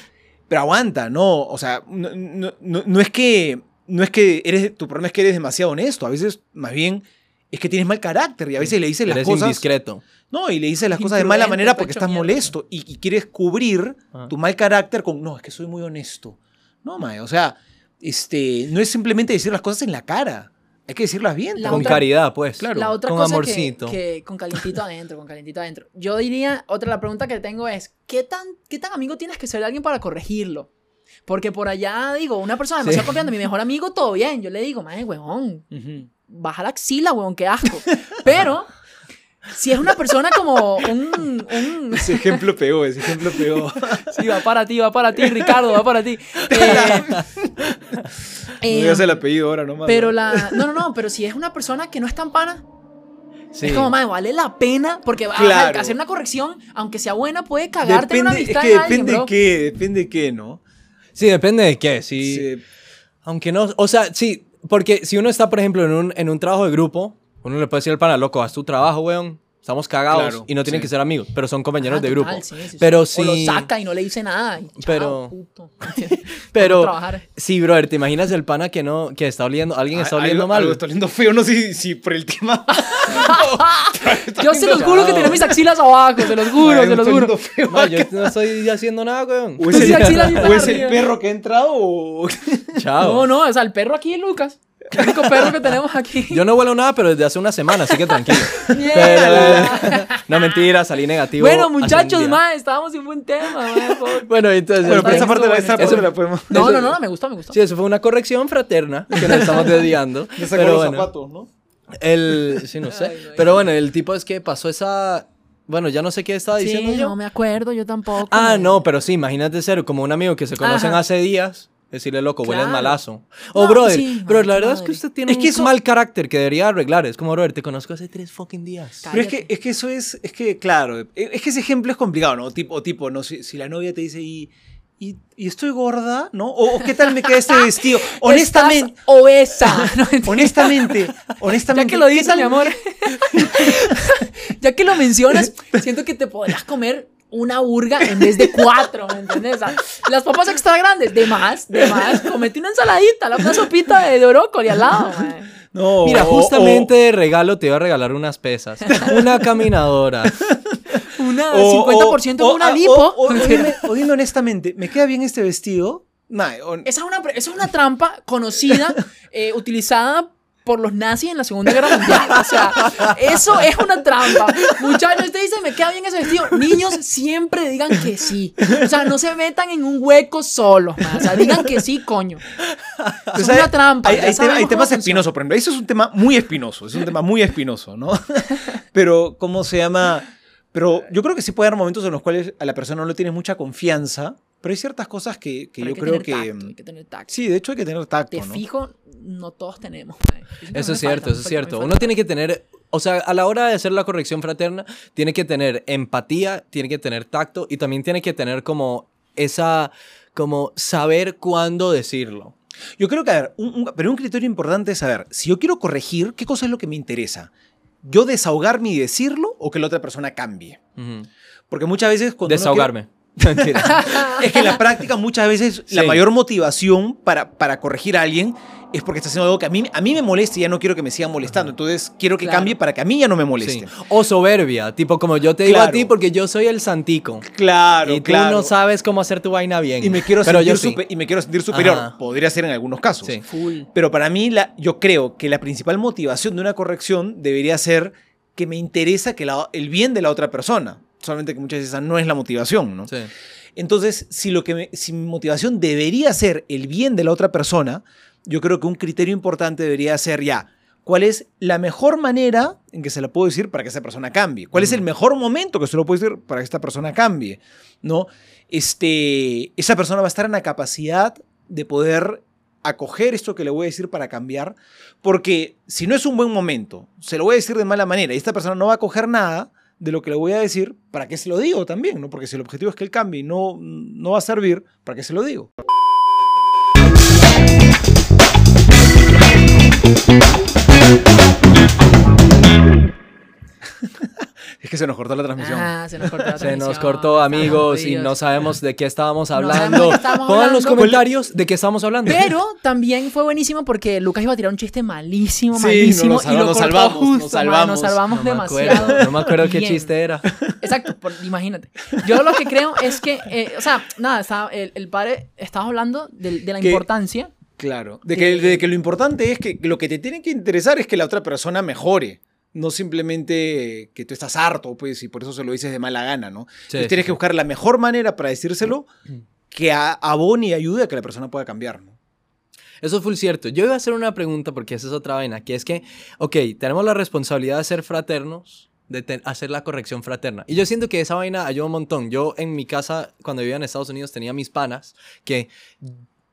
Pero aguanta, ¿no? O sea, no, no- no- no es que... No es que eres... Tu problema es que eres demasiado honesto. A veces, más bien, es que tienes mal carácter y a veces le dices las Eres cosas... indiscreto. No, y le dices las cosas de mala manera porque estás mierda. molesto y, y quieres cubrir Ah. tu mal carácter con, no, es que soy muy honesto. No, mae, o sea, este, no es simplemente decir las cosas en la cara. Hay que decirlas bien. La Con otra- caridad, pues. Claro. La otra con cosa amorcito. Que, que con calientito adentro, con calientito adentro. Yo diría, otra la pregunta que tengo es, ¿qué tan, ¿qué tan amigo tienes que ser de alguien para corregirlo? Porque por allá, digo, una persona demasiado Sí. confiando, mi mejor amigo, todo bien. Yo le digo, madre, huevón, Ujú. baja la axila, huevón, qué asco. Pero, si es una persona como un... un Ese ejemplo pegó, ese ejemplo pegó. sí, va para ti, va para ti, Ricardo, va para ti. Eh, no eh, digas el apellido ahora nomás. pero ¿no? la... No, no, no, pero si es una persona que no es tan pana, Sí. Es como, madre, vale la pena, porque va Claro. a hacer una corrección, aunque sea buena, puede cagarte en una Depende, es amistad que de alguien, depende qué, depende de qué, ¿no? Sí, depende de qué. Sí. Sí. Aunque no, o sea, sí, porque si uno está, por ejemplo, en un, en un trabajo de grupo, uno le puede decir al pana, loco, haz tu trabajo, weón. Estamos cagados Claro, y no tienen sí. que ser amigos, pero son compañeros Ah, de grupo. sí, sí, sí. Pero O lo saca y no le dice nada. y Pero- puto. Pero sí, brother, ¿te imaginas el pana que no, que está oliendo, alguien está oliendo mal? algo está oliendo feo, no sé si, si por el tema. Yo se los juro que tenía mis axilas abajo, se los juro, se los juro. No, yo no estoy haciendo nada, weón. O es, el, o es perro que ha entrado o... Chao. No, no, o sea, el perro aquí es Lucas. El único perro que tenemos aquí. Yo no huelo nada, pero desde hace una semana, así que tranquilo. Pero, no, mentira, salí negativo. Bueno, muchachos, más, estábamos en buen tema, man, Bueno, entonces. Bueno, pero esa parte, bien, esa parte la podemos... No, no, no, me gustó, me gustó. Sí, eso fue una corrección fraterna que nos estamos desviando. Pero los bueno, zapatos, ¿no? el, sí, no sé. Ay, no, pero bueno, el tipo es que pasó esa. Bueno, ya no sé qué estaba diciendo Sí, yo. no me acuerdo, yo tampoco. Ah, no, pero sí, imagínate ser como un amigo que se conocen Ajá. hace días Decirle, loco, hueles Claro. malazo. O, No, brother, sí, pero la verdad es que usted tiene Es un que eso- mal carácter que debería arreglar. Es como, brother, te conozco hace tres fucking días. Pero es que, es que eso es, es que, claro, es que ese ejemplo es complicado, ¿no? Tipo, tipo no si, si la novia te dice, y, y, y estoy gorda, ¿no? O, o qué tal me queda este vestido. Honestamente, Estás obesa. No, mentira. honestamente, Ya honestamente. que lo ¿qué dices, mi amor. ya que lo mencionas, siento que te podrías comer una burga en vez de cuatro, ¿me entiendes? O sea, las papas extra grandes, de más, de más. Comete una ensaladita, la una sopita de, de brócoli al lado, man. No, Mira, o- justamente de regalo te iba a regalar unas pesas, una caminadora. Una o- 50% o- de una o- lipo. O, o- o dime, o dime honestamente, ¿me queda bien este vestido? Nah, o- Esa es una, pre- esa es una trampa conocida, eh, utilizada por los nazis en la Segunda Guerra Mundial. O sea, eso es una trampa. Muchachos, usted dice, me queda bien ese vestido. Niños, siempre digan que sí. O sea, no se metan en un hueco solos, man. O sea, digan que sí, coño. Pues es una trampa. Hay, ya hay te- temas espinosos, por ejemplo. Eso es un tema muy espinoso. Es un tema muy espinoso, ¿no? Pero, ¿cómo se llama? Pero yo creo que sí puede haber momentos en los cuales a la persona no le tienes mucha confianza. Pero hay ciertas cosas que, que yo que creo que. tacto, hay que tener tacto. Sí, de hecho hay que tener tacto, ¿no? fijo, no todos tenemos. Eso es cierto, falta, eso es cierto. Uno tiene que tener, o sea, a la hora de hacer la corrección fraterna, tiene que tener empatía, tiene que tener tacto y también tiene que tener como esa, como saber cuándo decirlo. Yo creo que, a ver, un- un- pero un criterio importante es saber, si yo quiero corregir, ¿qué cosa es lo que me interesa? ¿Yo desahogarme y decirlo o que la otra persona cambie? Porque muchas veces cuando... uno Desahogarme. Es que en la práctica muchas veces la Sí. mayor motivación para, para corregir a alguien es porque está haciendo algo que a mí, a mí me molesta y ya no quiero que me sigan molestando. Entonces quiero que Claro. cambie para que a mí ya no me Sí. moleste. O soberbia, tipo como yo te digo a ti porque yo soy el santico. Claro, y tú claro. no sabes cómo hacer tu vaina bien. y me quiero Pero sentir yo sí. y me quiero sentir superior. Ajá. Podría ser en algunos casos. Sí. Full. Pero para mí, la, yo creo que la principal motivación de una corrección debería ser que me interesa que la- el bien de la otra persona. Solamente que muchas veces esa no es la motivación, ¿no? Sí. Entonces, si, lo que me- si mi motivación debería ser el bien de la otra persona, yo creo que un criterio importante debería ser ya, ¿cuál es la mejor manera en que se la puedo decir para que esa persona cambie? ¿Cuál es el mejor momento que se lo puedo decir para que esta persona cambie? ¿No? Este, esa persona va a estar en la capacidad de poder acoger esto que le voy a decir para cambiar, porque si no es un buen momento, se lo voy a decir de mala manera y esta persona no va a coger nada de lo que le voy a decir, ¿para qué se lo digo también? ¿no? Porque si el objetivo es que él cambie y no, no va a servir, ¿para qué se lo digo? es que se nos cortó la transmisión. Ah, se nos cortó la Se nos transmisión, cortó, amigos, y no sabemos de qué estábamos No hablando. estábamos Pongan los comentarios de qué estamos hablando. Pero también fue buenísimo porque Lucas iba a tirar un chiste malísimo, Sí, malísimo. nos y lo nos cortó salvamos, nos man, salvamos. Nos salvamos no me demasiado. acuerdo, no me acuerdo qué chiste era. Exacto, por- imagínate. Yo lo que creo es que, eh, o sea, nada, estaba- el, el padre estaba hablando de, de la importancia. Claro. De que, de que lo importante es que lo que te tiene que interesar es que la otra persona mejore. No simplemente que tú estás harto, pues, y por eso se lo dices de mala gana, ¿no? Entonces sí, tienes sí. que buscar la mejor manera para decírselo que a- abone y ayude a que la persona pueda cambiar, ¿no? Eso es full cierto. Yo iba a hacer una pregunta porque esa es otra vaina, que es que, ok, tenemos la responsabilidad de ser fraternos, de hacer la corrección fraterna. Y yo siento que esa vaina ayuda un montón. Yo en mi casa, cuando vivía en Estados Unidos, tenía mis panas que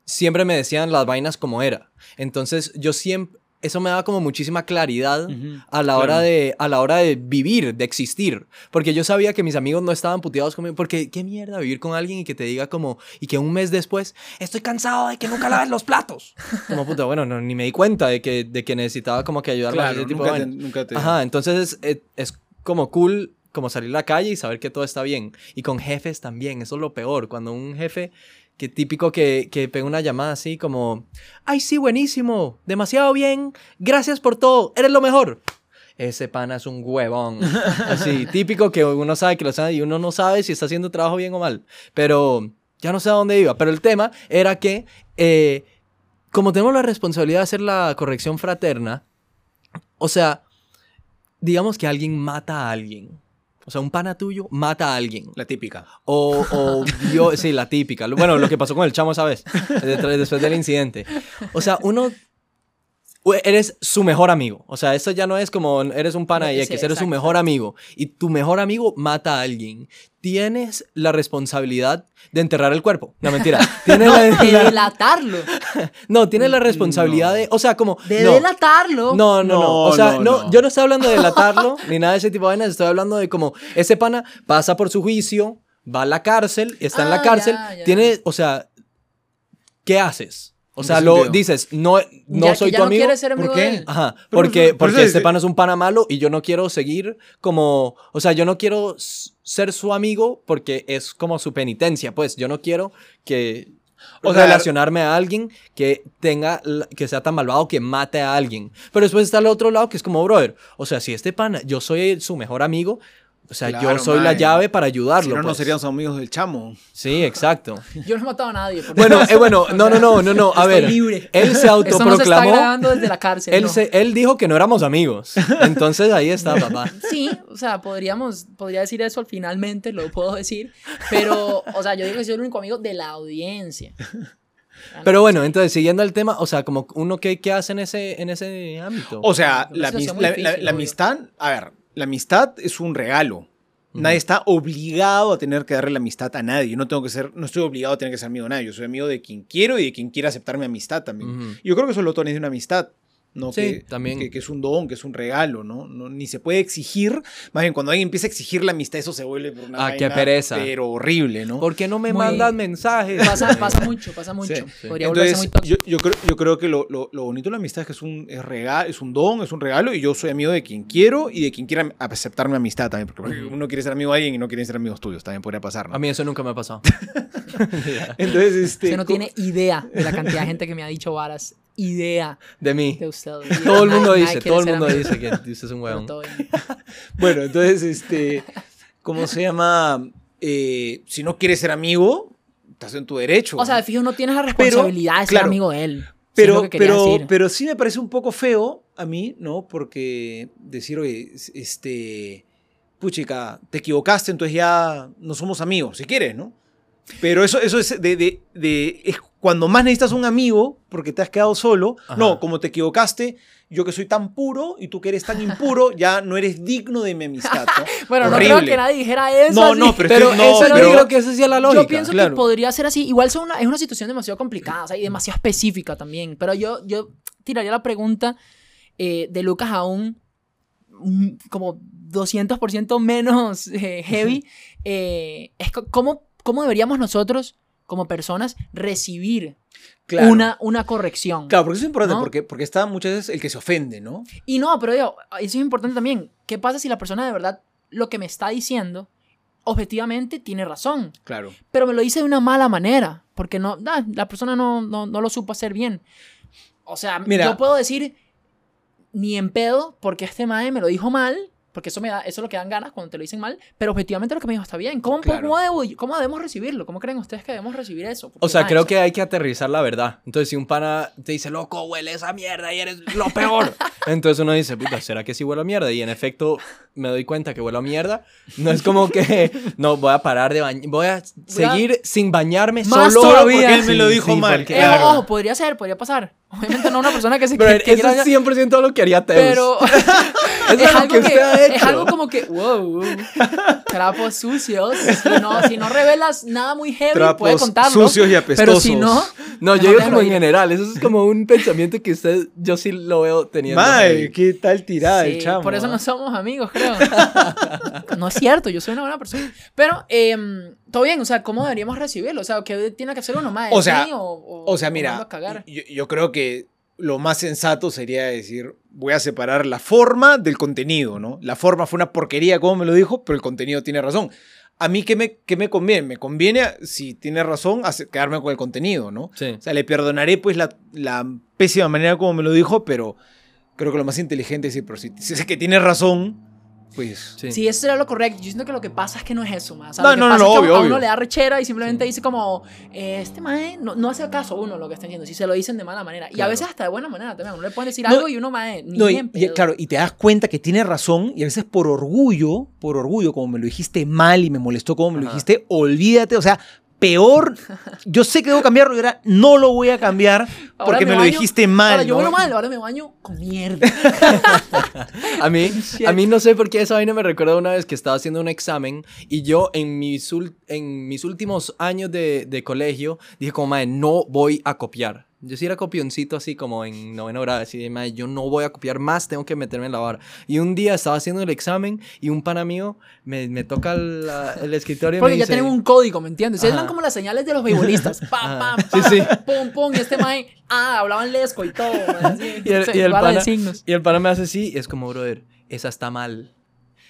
siempre me decían las vainas como era. Entonces yo siempre, eso me daba como muchísima claridad a la claro. hora de a la hora de vivir, de existir, porque yo sabía que mis amigos no estaban puteados conmigo, porque qué mierda vivir con alguien y que te diga como y que un mes después estoy cansado de que nunca laves los platos. Como puta, bueno, no, ni me di cuenta de que de que necesitaba como que ayudarme a Claro, ese tipo de nunca te, vainas. nunca te- Ajá, entonces es, es como cool como salir a la calle y saber que todo está bien. Y con jefes también, eso es lo peor. Cuando un jefe, que típico que, que pega una llamada así como, ay, sí, buenísimo, demasiado bien, gracias por todo, eres lo mejor. Ese pana es un huevón. Así, típico que uno sabe que lo sabe y uno no sabe si está haciendo trabajo bien o mal. Pero ya no sé a dónde iba. Pero el tema era que, eh, como tenemos la responsabilidad de hacer la corrección fraterna, o sea, digamos que alguien mata a alguien. O sea, un pana tuyo mata a alguien. La típica. O, o vio, sí, la típica. Bueno, lo que pasó con el chamo detrás- después del incidente. O sea, uno, eres su mejor amigo. O sea, eso ya no es como eres un pana y Sí, X, eres su mejor amigo. Y tu mejor amigo mata a alguien. Tienes la responsabilidad de enterrar el cuerpo. No, mentira. Tienes la, De la- delatarlo. no, tienes la responsabilidad de... O sea, como... De no. delatarlo. No, no, no, No, O sea, no, no, no. yo no estoy hablando de delatarlo ni nada de ese tipo de vainas. Estoy hablando de como ese pana pasa por su juicio, va a la cárcel, está en Ah, la cárcel, ya, ya. tiene, o sea, ¿qué haces? O ¿En sea, lo sentido? dices, no, no Ya que soy ya tu no amigo. quiere ser ¿Por amigo qué? de él. Ajá, Pero porque, por- por porque eso este es- pana es un pana malo y yo no quiero seguir como, o sea, yo no quiero ser su amigo porque es como su penitencia, pues yo no quiero que O sea, relacionarme a alguien que tenga, que sea tan malvado que mate a alguien. Pero después está el otro lado que es como, brother, o sea, si este pana, yo soy su mejor amigo, o sea, yo Claro, soy la llave para Si ayudarlo. no, no pues. seríamos amigos del chamo. Sí, exacto. Yo no he matado a nadie. Bueno, eso. eh, bueno, no, no, no, no, no, a Estoy ver. libre. Él se Esto no se está autoproclamó. grabando desde la cárcel. Él, no. se, él dijo que no éramos amigos. Entonces ahí está, papá. Sí, o sea, podríamos, podría decir eso al finalmente, lo puedo decir. Pero, o sea, yo digo que soy el único amigo de la audiencia. Pero bueno, entonces, siguiendo el tema, o sea, como uno que, ¿qué hace en ese, en ese ámbito. O sea, la, la- difícil, la- la amistad, a ver, la amistad es un regalo. Nadie está obligado a tener que darle la amistad a nadie. Yo no tengo que ser, no estoy obligado a tener que ser amigo de nadie. Yo soy amigo de quien quiero y de quien quiera aceptar mi amistad también. Yo creo que eso lo tones de una amistad. ¿No? Sí, que, también. Que, que es un don, que es un regalo, ¿no? no Ni se puede exigir. Más bien, cuando alguien empieza a exigir la amistad, eso se vuelve por una Ah, qué pereza. Pero horrible, ¿no? ¿Por qué no me Muy- mandan mensajes? Pasa, pasa mucho, pasa mucho. Sí, sí. Podría volverse muy Entonces, yo, yo, creo, yo creo que lo, lo- lo bonito de la amistad es que es un, es, rega- es un don, es un regalo, y yo soy amigo de quien quiero y de quien quiera aceptar mi amistad también. Porque uno quiere ser amigo de alguien y no quiere ser amigos tuyos, también podría pasar. ¿no? A mí eso nunca me ha pasado. Entonces, este. Usted no tiene idea de la cantidad de gente que me ha dicho varas. Idea De mí. de usted. Todo el mundo dice, todo el mundo dice que usted es un Pero huevón. Bueno, entonces, este. ¿Cómo se llama? Eh, si no quieres ser amigo, estás en tu derecho. O sea, de fijo, no tienes la responsabilidad de ser claro, amigo de él. Pero, que pero, decir. pero sí me parece un poco feo a mí, ¿no? Porque decir, oye, es- este, puchica, te equivocaste, entonces ya no somos amigos, si quieres, ¿no? Pero eso, eso es de, de- de- es cuando más necesitas un amigo porque te has quedado solo. Ajá. No, como te equivocaste, yo que soy tan puro y tú que eres tan impuro, ya no eres digno de mi amistad, ¿no? bueno, no creo Horrible. que nadie dijera eso. No, así. no, pero, Pero estoy- no, eso pero- creo que esa sí es la lógica. Yo pienso claro. que podría ser así. Igual son una- es una situación demasiado complicada o sea, y demasiado específica también. Pero yo, yo tiraría la pregunta eh, de Lucas aún mm, como 200% menos eh, heavy. eh, es ¿cómo, ¿Cómo deberíamos nosotros, como personas, recibir Claro. una, una corrección? Claro, porque eso es importante, ¿No? porque, porque está muchas veces el que se ofende, ¿no? Y no, pero digo, eso es importante también. ¿Qué pasa si la persona de verdad lo que me está diciendo objetivamente tiene razón? Claro. pero me lo hice de una mala manera, porque no, ah, la persona no, no, no lo supo hacer bien. O sea, Mira. yo puedo decir ni en pedo, porque este mae me lo dijo mal, porque eso, me da, eso es lo que dan ganas cuando te lo dicen mal, pero objetivamente lo que me dijo está bien. ¿Cómo, Claro. cómo, debo- cómo debemos recibirlo? ¿Cómo creen ustedes que debemos recibir eso? Porque, O sea, mae, creo eso- que hay que aterrizar la verdad. Entonces, si un pana te dice, loco, huele esa mierda y eres lo peor. Entonces uno dice, puta, ¿será que sí huele a mierda? Y en efecto, me doy cuenta que huele a mierda. No es como que, no, voy a parar de bañar. Voy a seguir sin bañarme Más solo todavía. porque Él me lo dijo mal, porque- Eh, claro. ojo, podría ser, podría pasar. Obviamente no una persona que se Pero que- que eso es 100% lo que haría Teus. Pero es, algo que que, usted ha es algo como que, wow, trapos sucios. Si no, si no revelas nada muy heavy, Trapos puede contarlo. sucios y Pero si apestosos. no, No, yo digo como en general. Eso es como un pensamiento que usted, yo sí lo veo teniendo. Mae, qué tal tirada Sí, el chamo. por eso no somos amigos, creo. no es cierto, yo soy una buena persona. Pero, em, todo bien, o sea, ¿cómo deberíamos recibirlo? O sea, ¿qué tiene que hacer uno más? O sea, ¿Sí o, o- O sea, mira, a cagar? yo, yo creo que lo más sensato sería decir, voy a separar la forma del contenido, ¿no? La forma fue una porquería, como me lo dijo, pero el contenido tiene razón. A mí, ¿qué me, qué me conviene? Me conviene, si tiene razón, quedarme con el contenido, ¿no? Sí. O sea, le perdonaré pues la, la pésima manera como me lo dijo, pero creo que lo más inteligente es decir, pero si, si es que tiene razón, pues... Sí. Sí, eso sería lo correcto. Yo siento que lo que pasa es que no es eso, más. No, lo que no, no, pasa no, es que obvio, a uno obvio. le da rechera y simplemente dice como, eh, este mae no, no hace caso a uno lo que está diciendo, si se lo dicen de mala manera. Y a veces hasta de buena manera también. Uno le pueden decir No, algo y uno mae, ni No, y, bien y, claro, y te das cuenta que tiene razón y a veces por orgullo, por orgullo, como me lo dijiste mal y me molestó como me lo dijiste, olvídate, o sea, peor. Yo sé que debo cambiarlo y ahora no lo voy a cambiar Ahora porque me, lo baño- dijiste mal. Ahora yo ¿no? baño mal, ahora me baño con mierda. A mí, a mí no sé por qué esa vaina me recuerda una vez que estaba haciendo un examen y yo en mis, en mis últimos años de, de colegio dije como, madre, no voy a copiar. Yo sí era copioncito así como en noveno grado, así de, yo no voy a copiar más, tengo que meterme en la barra. Y un día estaba haciendo el examen y un pana mío me, me toca la- el escritorio y Porque me ya dice... tienen un código, ¿me entiendes? Ustedes eran como las señales de los beisbolistas. Pa, Ajá. pa, Sí, sí. pum, pum. Y este mae, ah, hablaban lesco y todo. así, Y el, y el vara de pana, signos. y el pana me hace así, y es como, brother, esa está mal.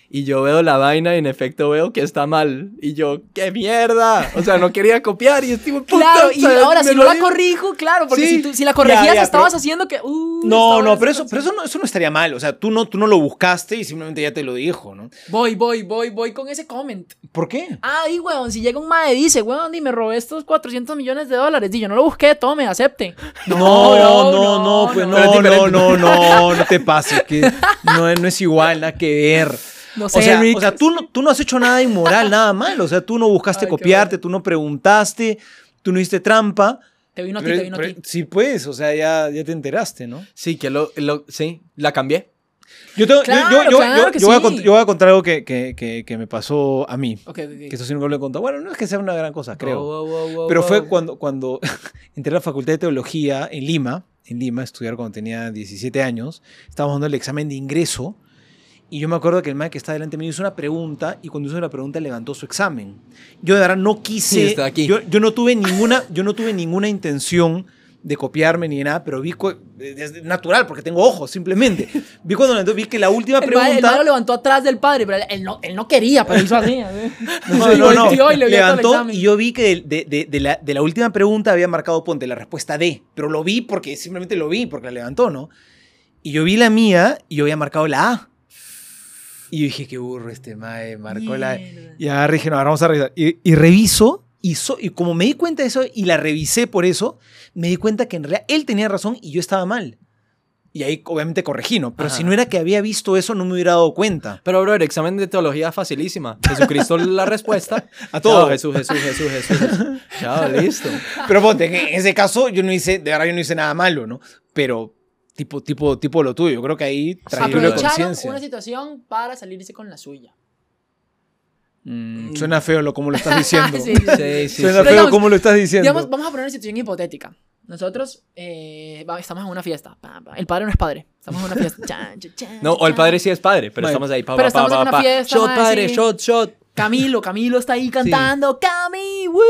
Y yo veo la vaina y en efecto veo que está mal. Y yo, ¡qué mierda! O sea, no quería copiar y estoy Claro, y ahora si no la corrijo, claro, porque Sí. si, tú- si la corregías Ya, ya, estabas pero- haciendo que... uh, No, no, pero eso, pero eso no, eso no estaría mal. O sea, tú no, tú no lo buscaste y simplemente ya te lo dijo, ¿no? Voy, voy, voy, voy con ese comment. ¿Por qué? Ah, y weón, si llega un mae y dice, weón, y me robé estos 400 millones de dólares. Y yo no lo busqué, tome, acepte. No, no, no, no, pues no. no, no, no, no, no te pases, que no, no es igual, nada que ver. No sé, O sea, Rick. o sea tú, no, tú no has hecho nada inmoral, nada mal. O sea, tú no buscaste Ay, copiarte, tú no preguntaste, tú no hiciste trampa. Te vino a ti, Pero- te vino a ti. sí, pues, o sea, ya, ya te enteraste, ¿no? Sí, que lo, lo- sí, la cambié. Yo, tengo- yo- Claro, yo, yo, claro yo- que yo voy a sí. cont- yo voy a contar algo que, que, que, que me pasó a mí. Ok, ok, ok. Que eso sí nunca lo he contado. Bueno, no es que sea una gran cosa, creo. Wow, wow, wow, Pero wow. fue cuando, cuando entré a la Facultad de Teología en Lima, en Lima, a estudiar cuando tenía 17 años. Estábamos dando el examen de ingreso y yo me acuerdo que el man que está delante mío hizo una pregunta y cuando hizo la pregunta levantó su examen. Yo de verdad no Sí, quise, está aquí. yo, yo no tuve ninguna, yo no tuve ninguna intención de copiarme ni de nada, pero vi cu- es natural porque tengo ojos simplemente. Vi cuando levantó, vi que la última El mae, el mae pregunta lo levantó atrás del padre, pero él, no, él no quería, pero hizo así. No, no, no. volteó y le el Levantó y yo vi que de, de- de la, de la última pregunta había marcado, ponte, la respuesta D. Pero lo vi porque simplemente lo vi, porque la levantó, ¿no? Y yo vi la mía y yo había marcado la A. Y yo dije, qué burro este mae, marcó la. Mierda. Y agarré dije, no, ahora vamos a revisar. Y, y reviso, y, so- y como me di cuenta de eso y la revisé por eso, me di cuenta que en realidad él tenía razón y yo estaba mal. Y ahí obviamente corregí, ¿no? Pero Ajá. si no era que había visto eso, no me hubiera dado cuenta. Pero, bro, el examen de teología facilísima. Jesucristo la respuesta. A todo. Chao, Jesús, Jesús, Jesús, Jesús. Jesús. Chao, listo. Pero ponte, en ese caso yo no hice, de verdad yo no hice nada malo, ¿no? Pero tipo, tipo, tipo lo tuyo, yo creo que ahí Aprovecharon conciencia. una situación para salirse con la suya. Mm, suena feo lo como lo estás diciendo. Sí, sí, sí. Suena feo digamos- como lo estás diciendo. Digamos, vamos a poner una situación hipotética. Nosotros eh, estamos en una fiesta. El padre no es padre. Estamos en una fiesta. No, o el padre sí es padre, pero estamos ahí. Pa, pero pa, pa, estamos en pa, una pa. fiesta, Shot, padre, sí. shot, shot. Camilo, Camilo está ahí cantando. Cami, woo.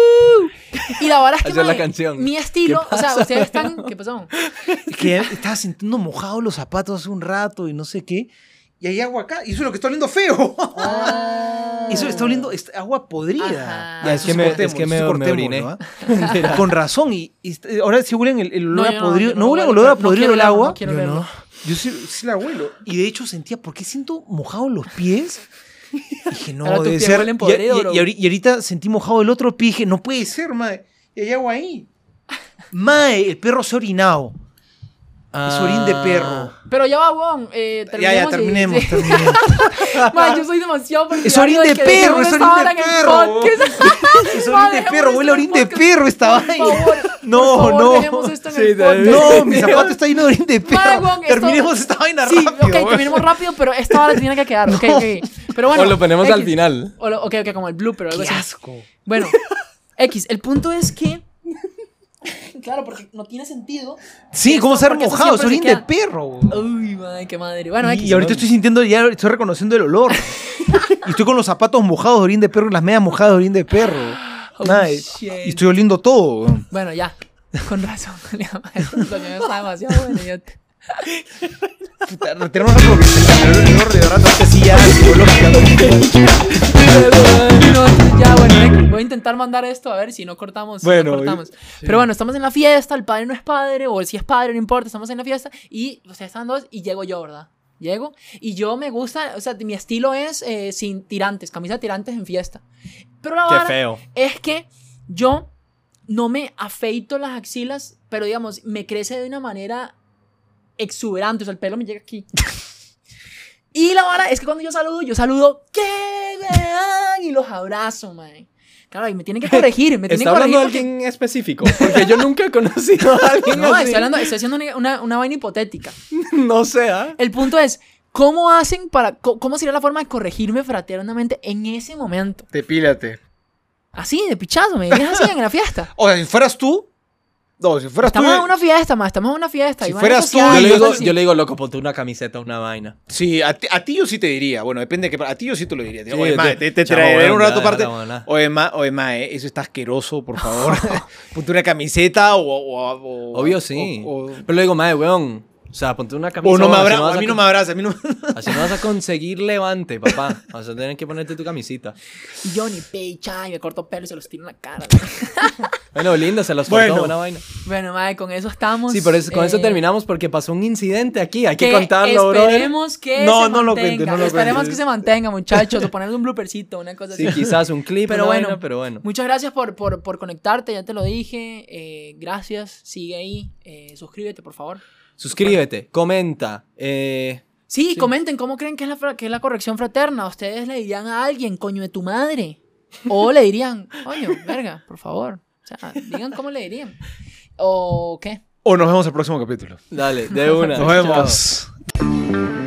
Y la verdad es que Esa es la canción. mi estilo, ¿Qué o sea, ustedes están, ¿qué pasó? Que estaba sintiendo mojados los zapatos hace un rato y no sé qué. Y hay agua acá. Y eso es lo que está oliendo feo. Eso está oliendo es agua podrida. Ya, Es que sí me- cortemos, es que me- sí me cortemos, oriné. ¿no? Con razón. Y, y est- ahora sí huelen el, el olor No, a podrido. ¿No, no huelen huelo, olor a podrido el olerlo, agua? no quiero Yo olerlo. no. Yo sí, sí la huelo. Y de hecho sentía, ¿por qué siento mojados los pies? Dije, no, tus debe ser. Y, ahorita sentí mojado el otro pie. y Dije, no puede ser, mae. Y hay agua ahí. Mae, el perro se ha orinado. Es orín de perro. Pero ya va, Won. Eh, Ya, ya, terminemos y- terminemos, sí. terminemos. Ma, yo soy demasiado Es orín de que perro, es esta orín de perro. Es orín de perro, huele orín de perro esta Por vaina. favor, No, por favor, no. dejemos esto en Sí, el. No, mi zapato está lleno de orín de perro. Ma, Won, esto- Terminemos esta vaina Sí, rápido. ok, weón. terminemos rápido, pero esta hora tiene que quedar. Ok, ok. Pero bueno. o lo ponemos al X. final. O lo- ok, ok, como el blooper o algo Qué así. asco. Bueno, X, el punto es que. Claro, porque no tiene sentido. Sí, ¿cómo ser mojado? Es orín se de queda- perro. Uy, madre, qué madre. Bueno, Y, ahorita estoy sintiendo, ya estoy reconociendo el olor. y estoy con los zapatos mojados de orín de perro y las medias mojadas de orín de perro. Oh, shit. y estoy oliendo todo. Bueno, ya. Con razón. Esta situación está demasiado buena. yo- Tenemos el de ya bueno, voy a intentar mandar esto a ver si no cortamos. si no. Pero bueno, estamos en la fiesta, el padre no es padre, o si es padre, no importa, estamos en la fiesta y ustedes están dos y llego yo, ¿verdad? Llego y yo me gusta, o sea, mi estilo es eh, sin tirantes, camisa de tirantes en fiesta. Pero la Qué vara feo. es que yo no me afeito las axilas, pero digamos, me crece de una manera exuberante, o sea, el pelo me llega aquí. Y la vara es que cuando yo saludo, yo saludo, ¡qué vean! Y los abrazo, man. Claro, y me tienen que corregir, me tienen ¿Está que hablando de alguien específico? Porque yo nunca he conocido a alguien No, así. estoy, hablando, estoy haciendo una, una, una vaina hipotética. No sé, ¿ah? El punto es, ¿cómo hacen para, cómo sería la forma de corregirme fraternamente en ese momento? Depílate. Así, de pichazo, me dirías así en la fiesta. O sea, si fueras tú. No, si fueras Estamos tú. en una fiesta, más, estamos en una fiesta. Si fueras tú, Yo le, digo, yo le digo, loco, ponte una camiseta, una vaina. Sí, a ti, a ti yo sí te diría. Bueno, depende de que. A ti yo sí te lo diría. Sí, oye, te- mae, te, te chamo, traeré un rato aparte. Oye, ma, oye, mae, eso está asqueroso, por favor. Ponte una camiseta o. o- o- Obvio sí. O, o- Pero le digo, madre, weón. O sea, ponte una camiseta. o no me abraza. vas a mí no me abraza. A mí no Así no vas a conseguir levante, papá. Vas a tener que ponerte tu camisita. Y yo ni pecha y me corto pelo y se los tiro en la cara. Bueno, lindo, se los Bueno. cortó, buena vaina. bueno, madre, con eso estamos. Sí, por eso, con eso eh, terminamos porque pasó un incidente aquí. Hay que, que contarlo, bro. Esperemos que No, se no lo cuentes, no lo Esperemos que se mantenga, muchachos. O poner un bloopercito, una cosa Sí, así. quizás un clip, Pero una bueno, vaina, pero bueno. Muchas gracias por, por, por conectarte, ya te lo dije. Eh, gracias, sigue ahí. eh, suscríbete, por favor. Suscríbete, comenta. Eh, Sí, Sí. comenten cómo creen que es, la, que es la corrección fraterna. Ustedes le dirían a alguien, coño de tu madre. O le dirían, coño, verga, por favor. O sea, digan cómo le dirían. O qué. O nos vemos el próximo capítulo. dale, de una. Nos Chao. vemos.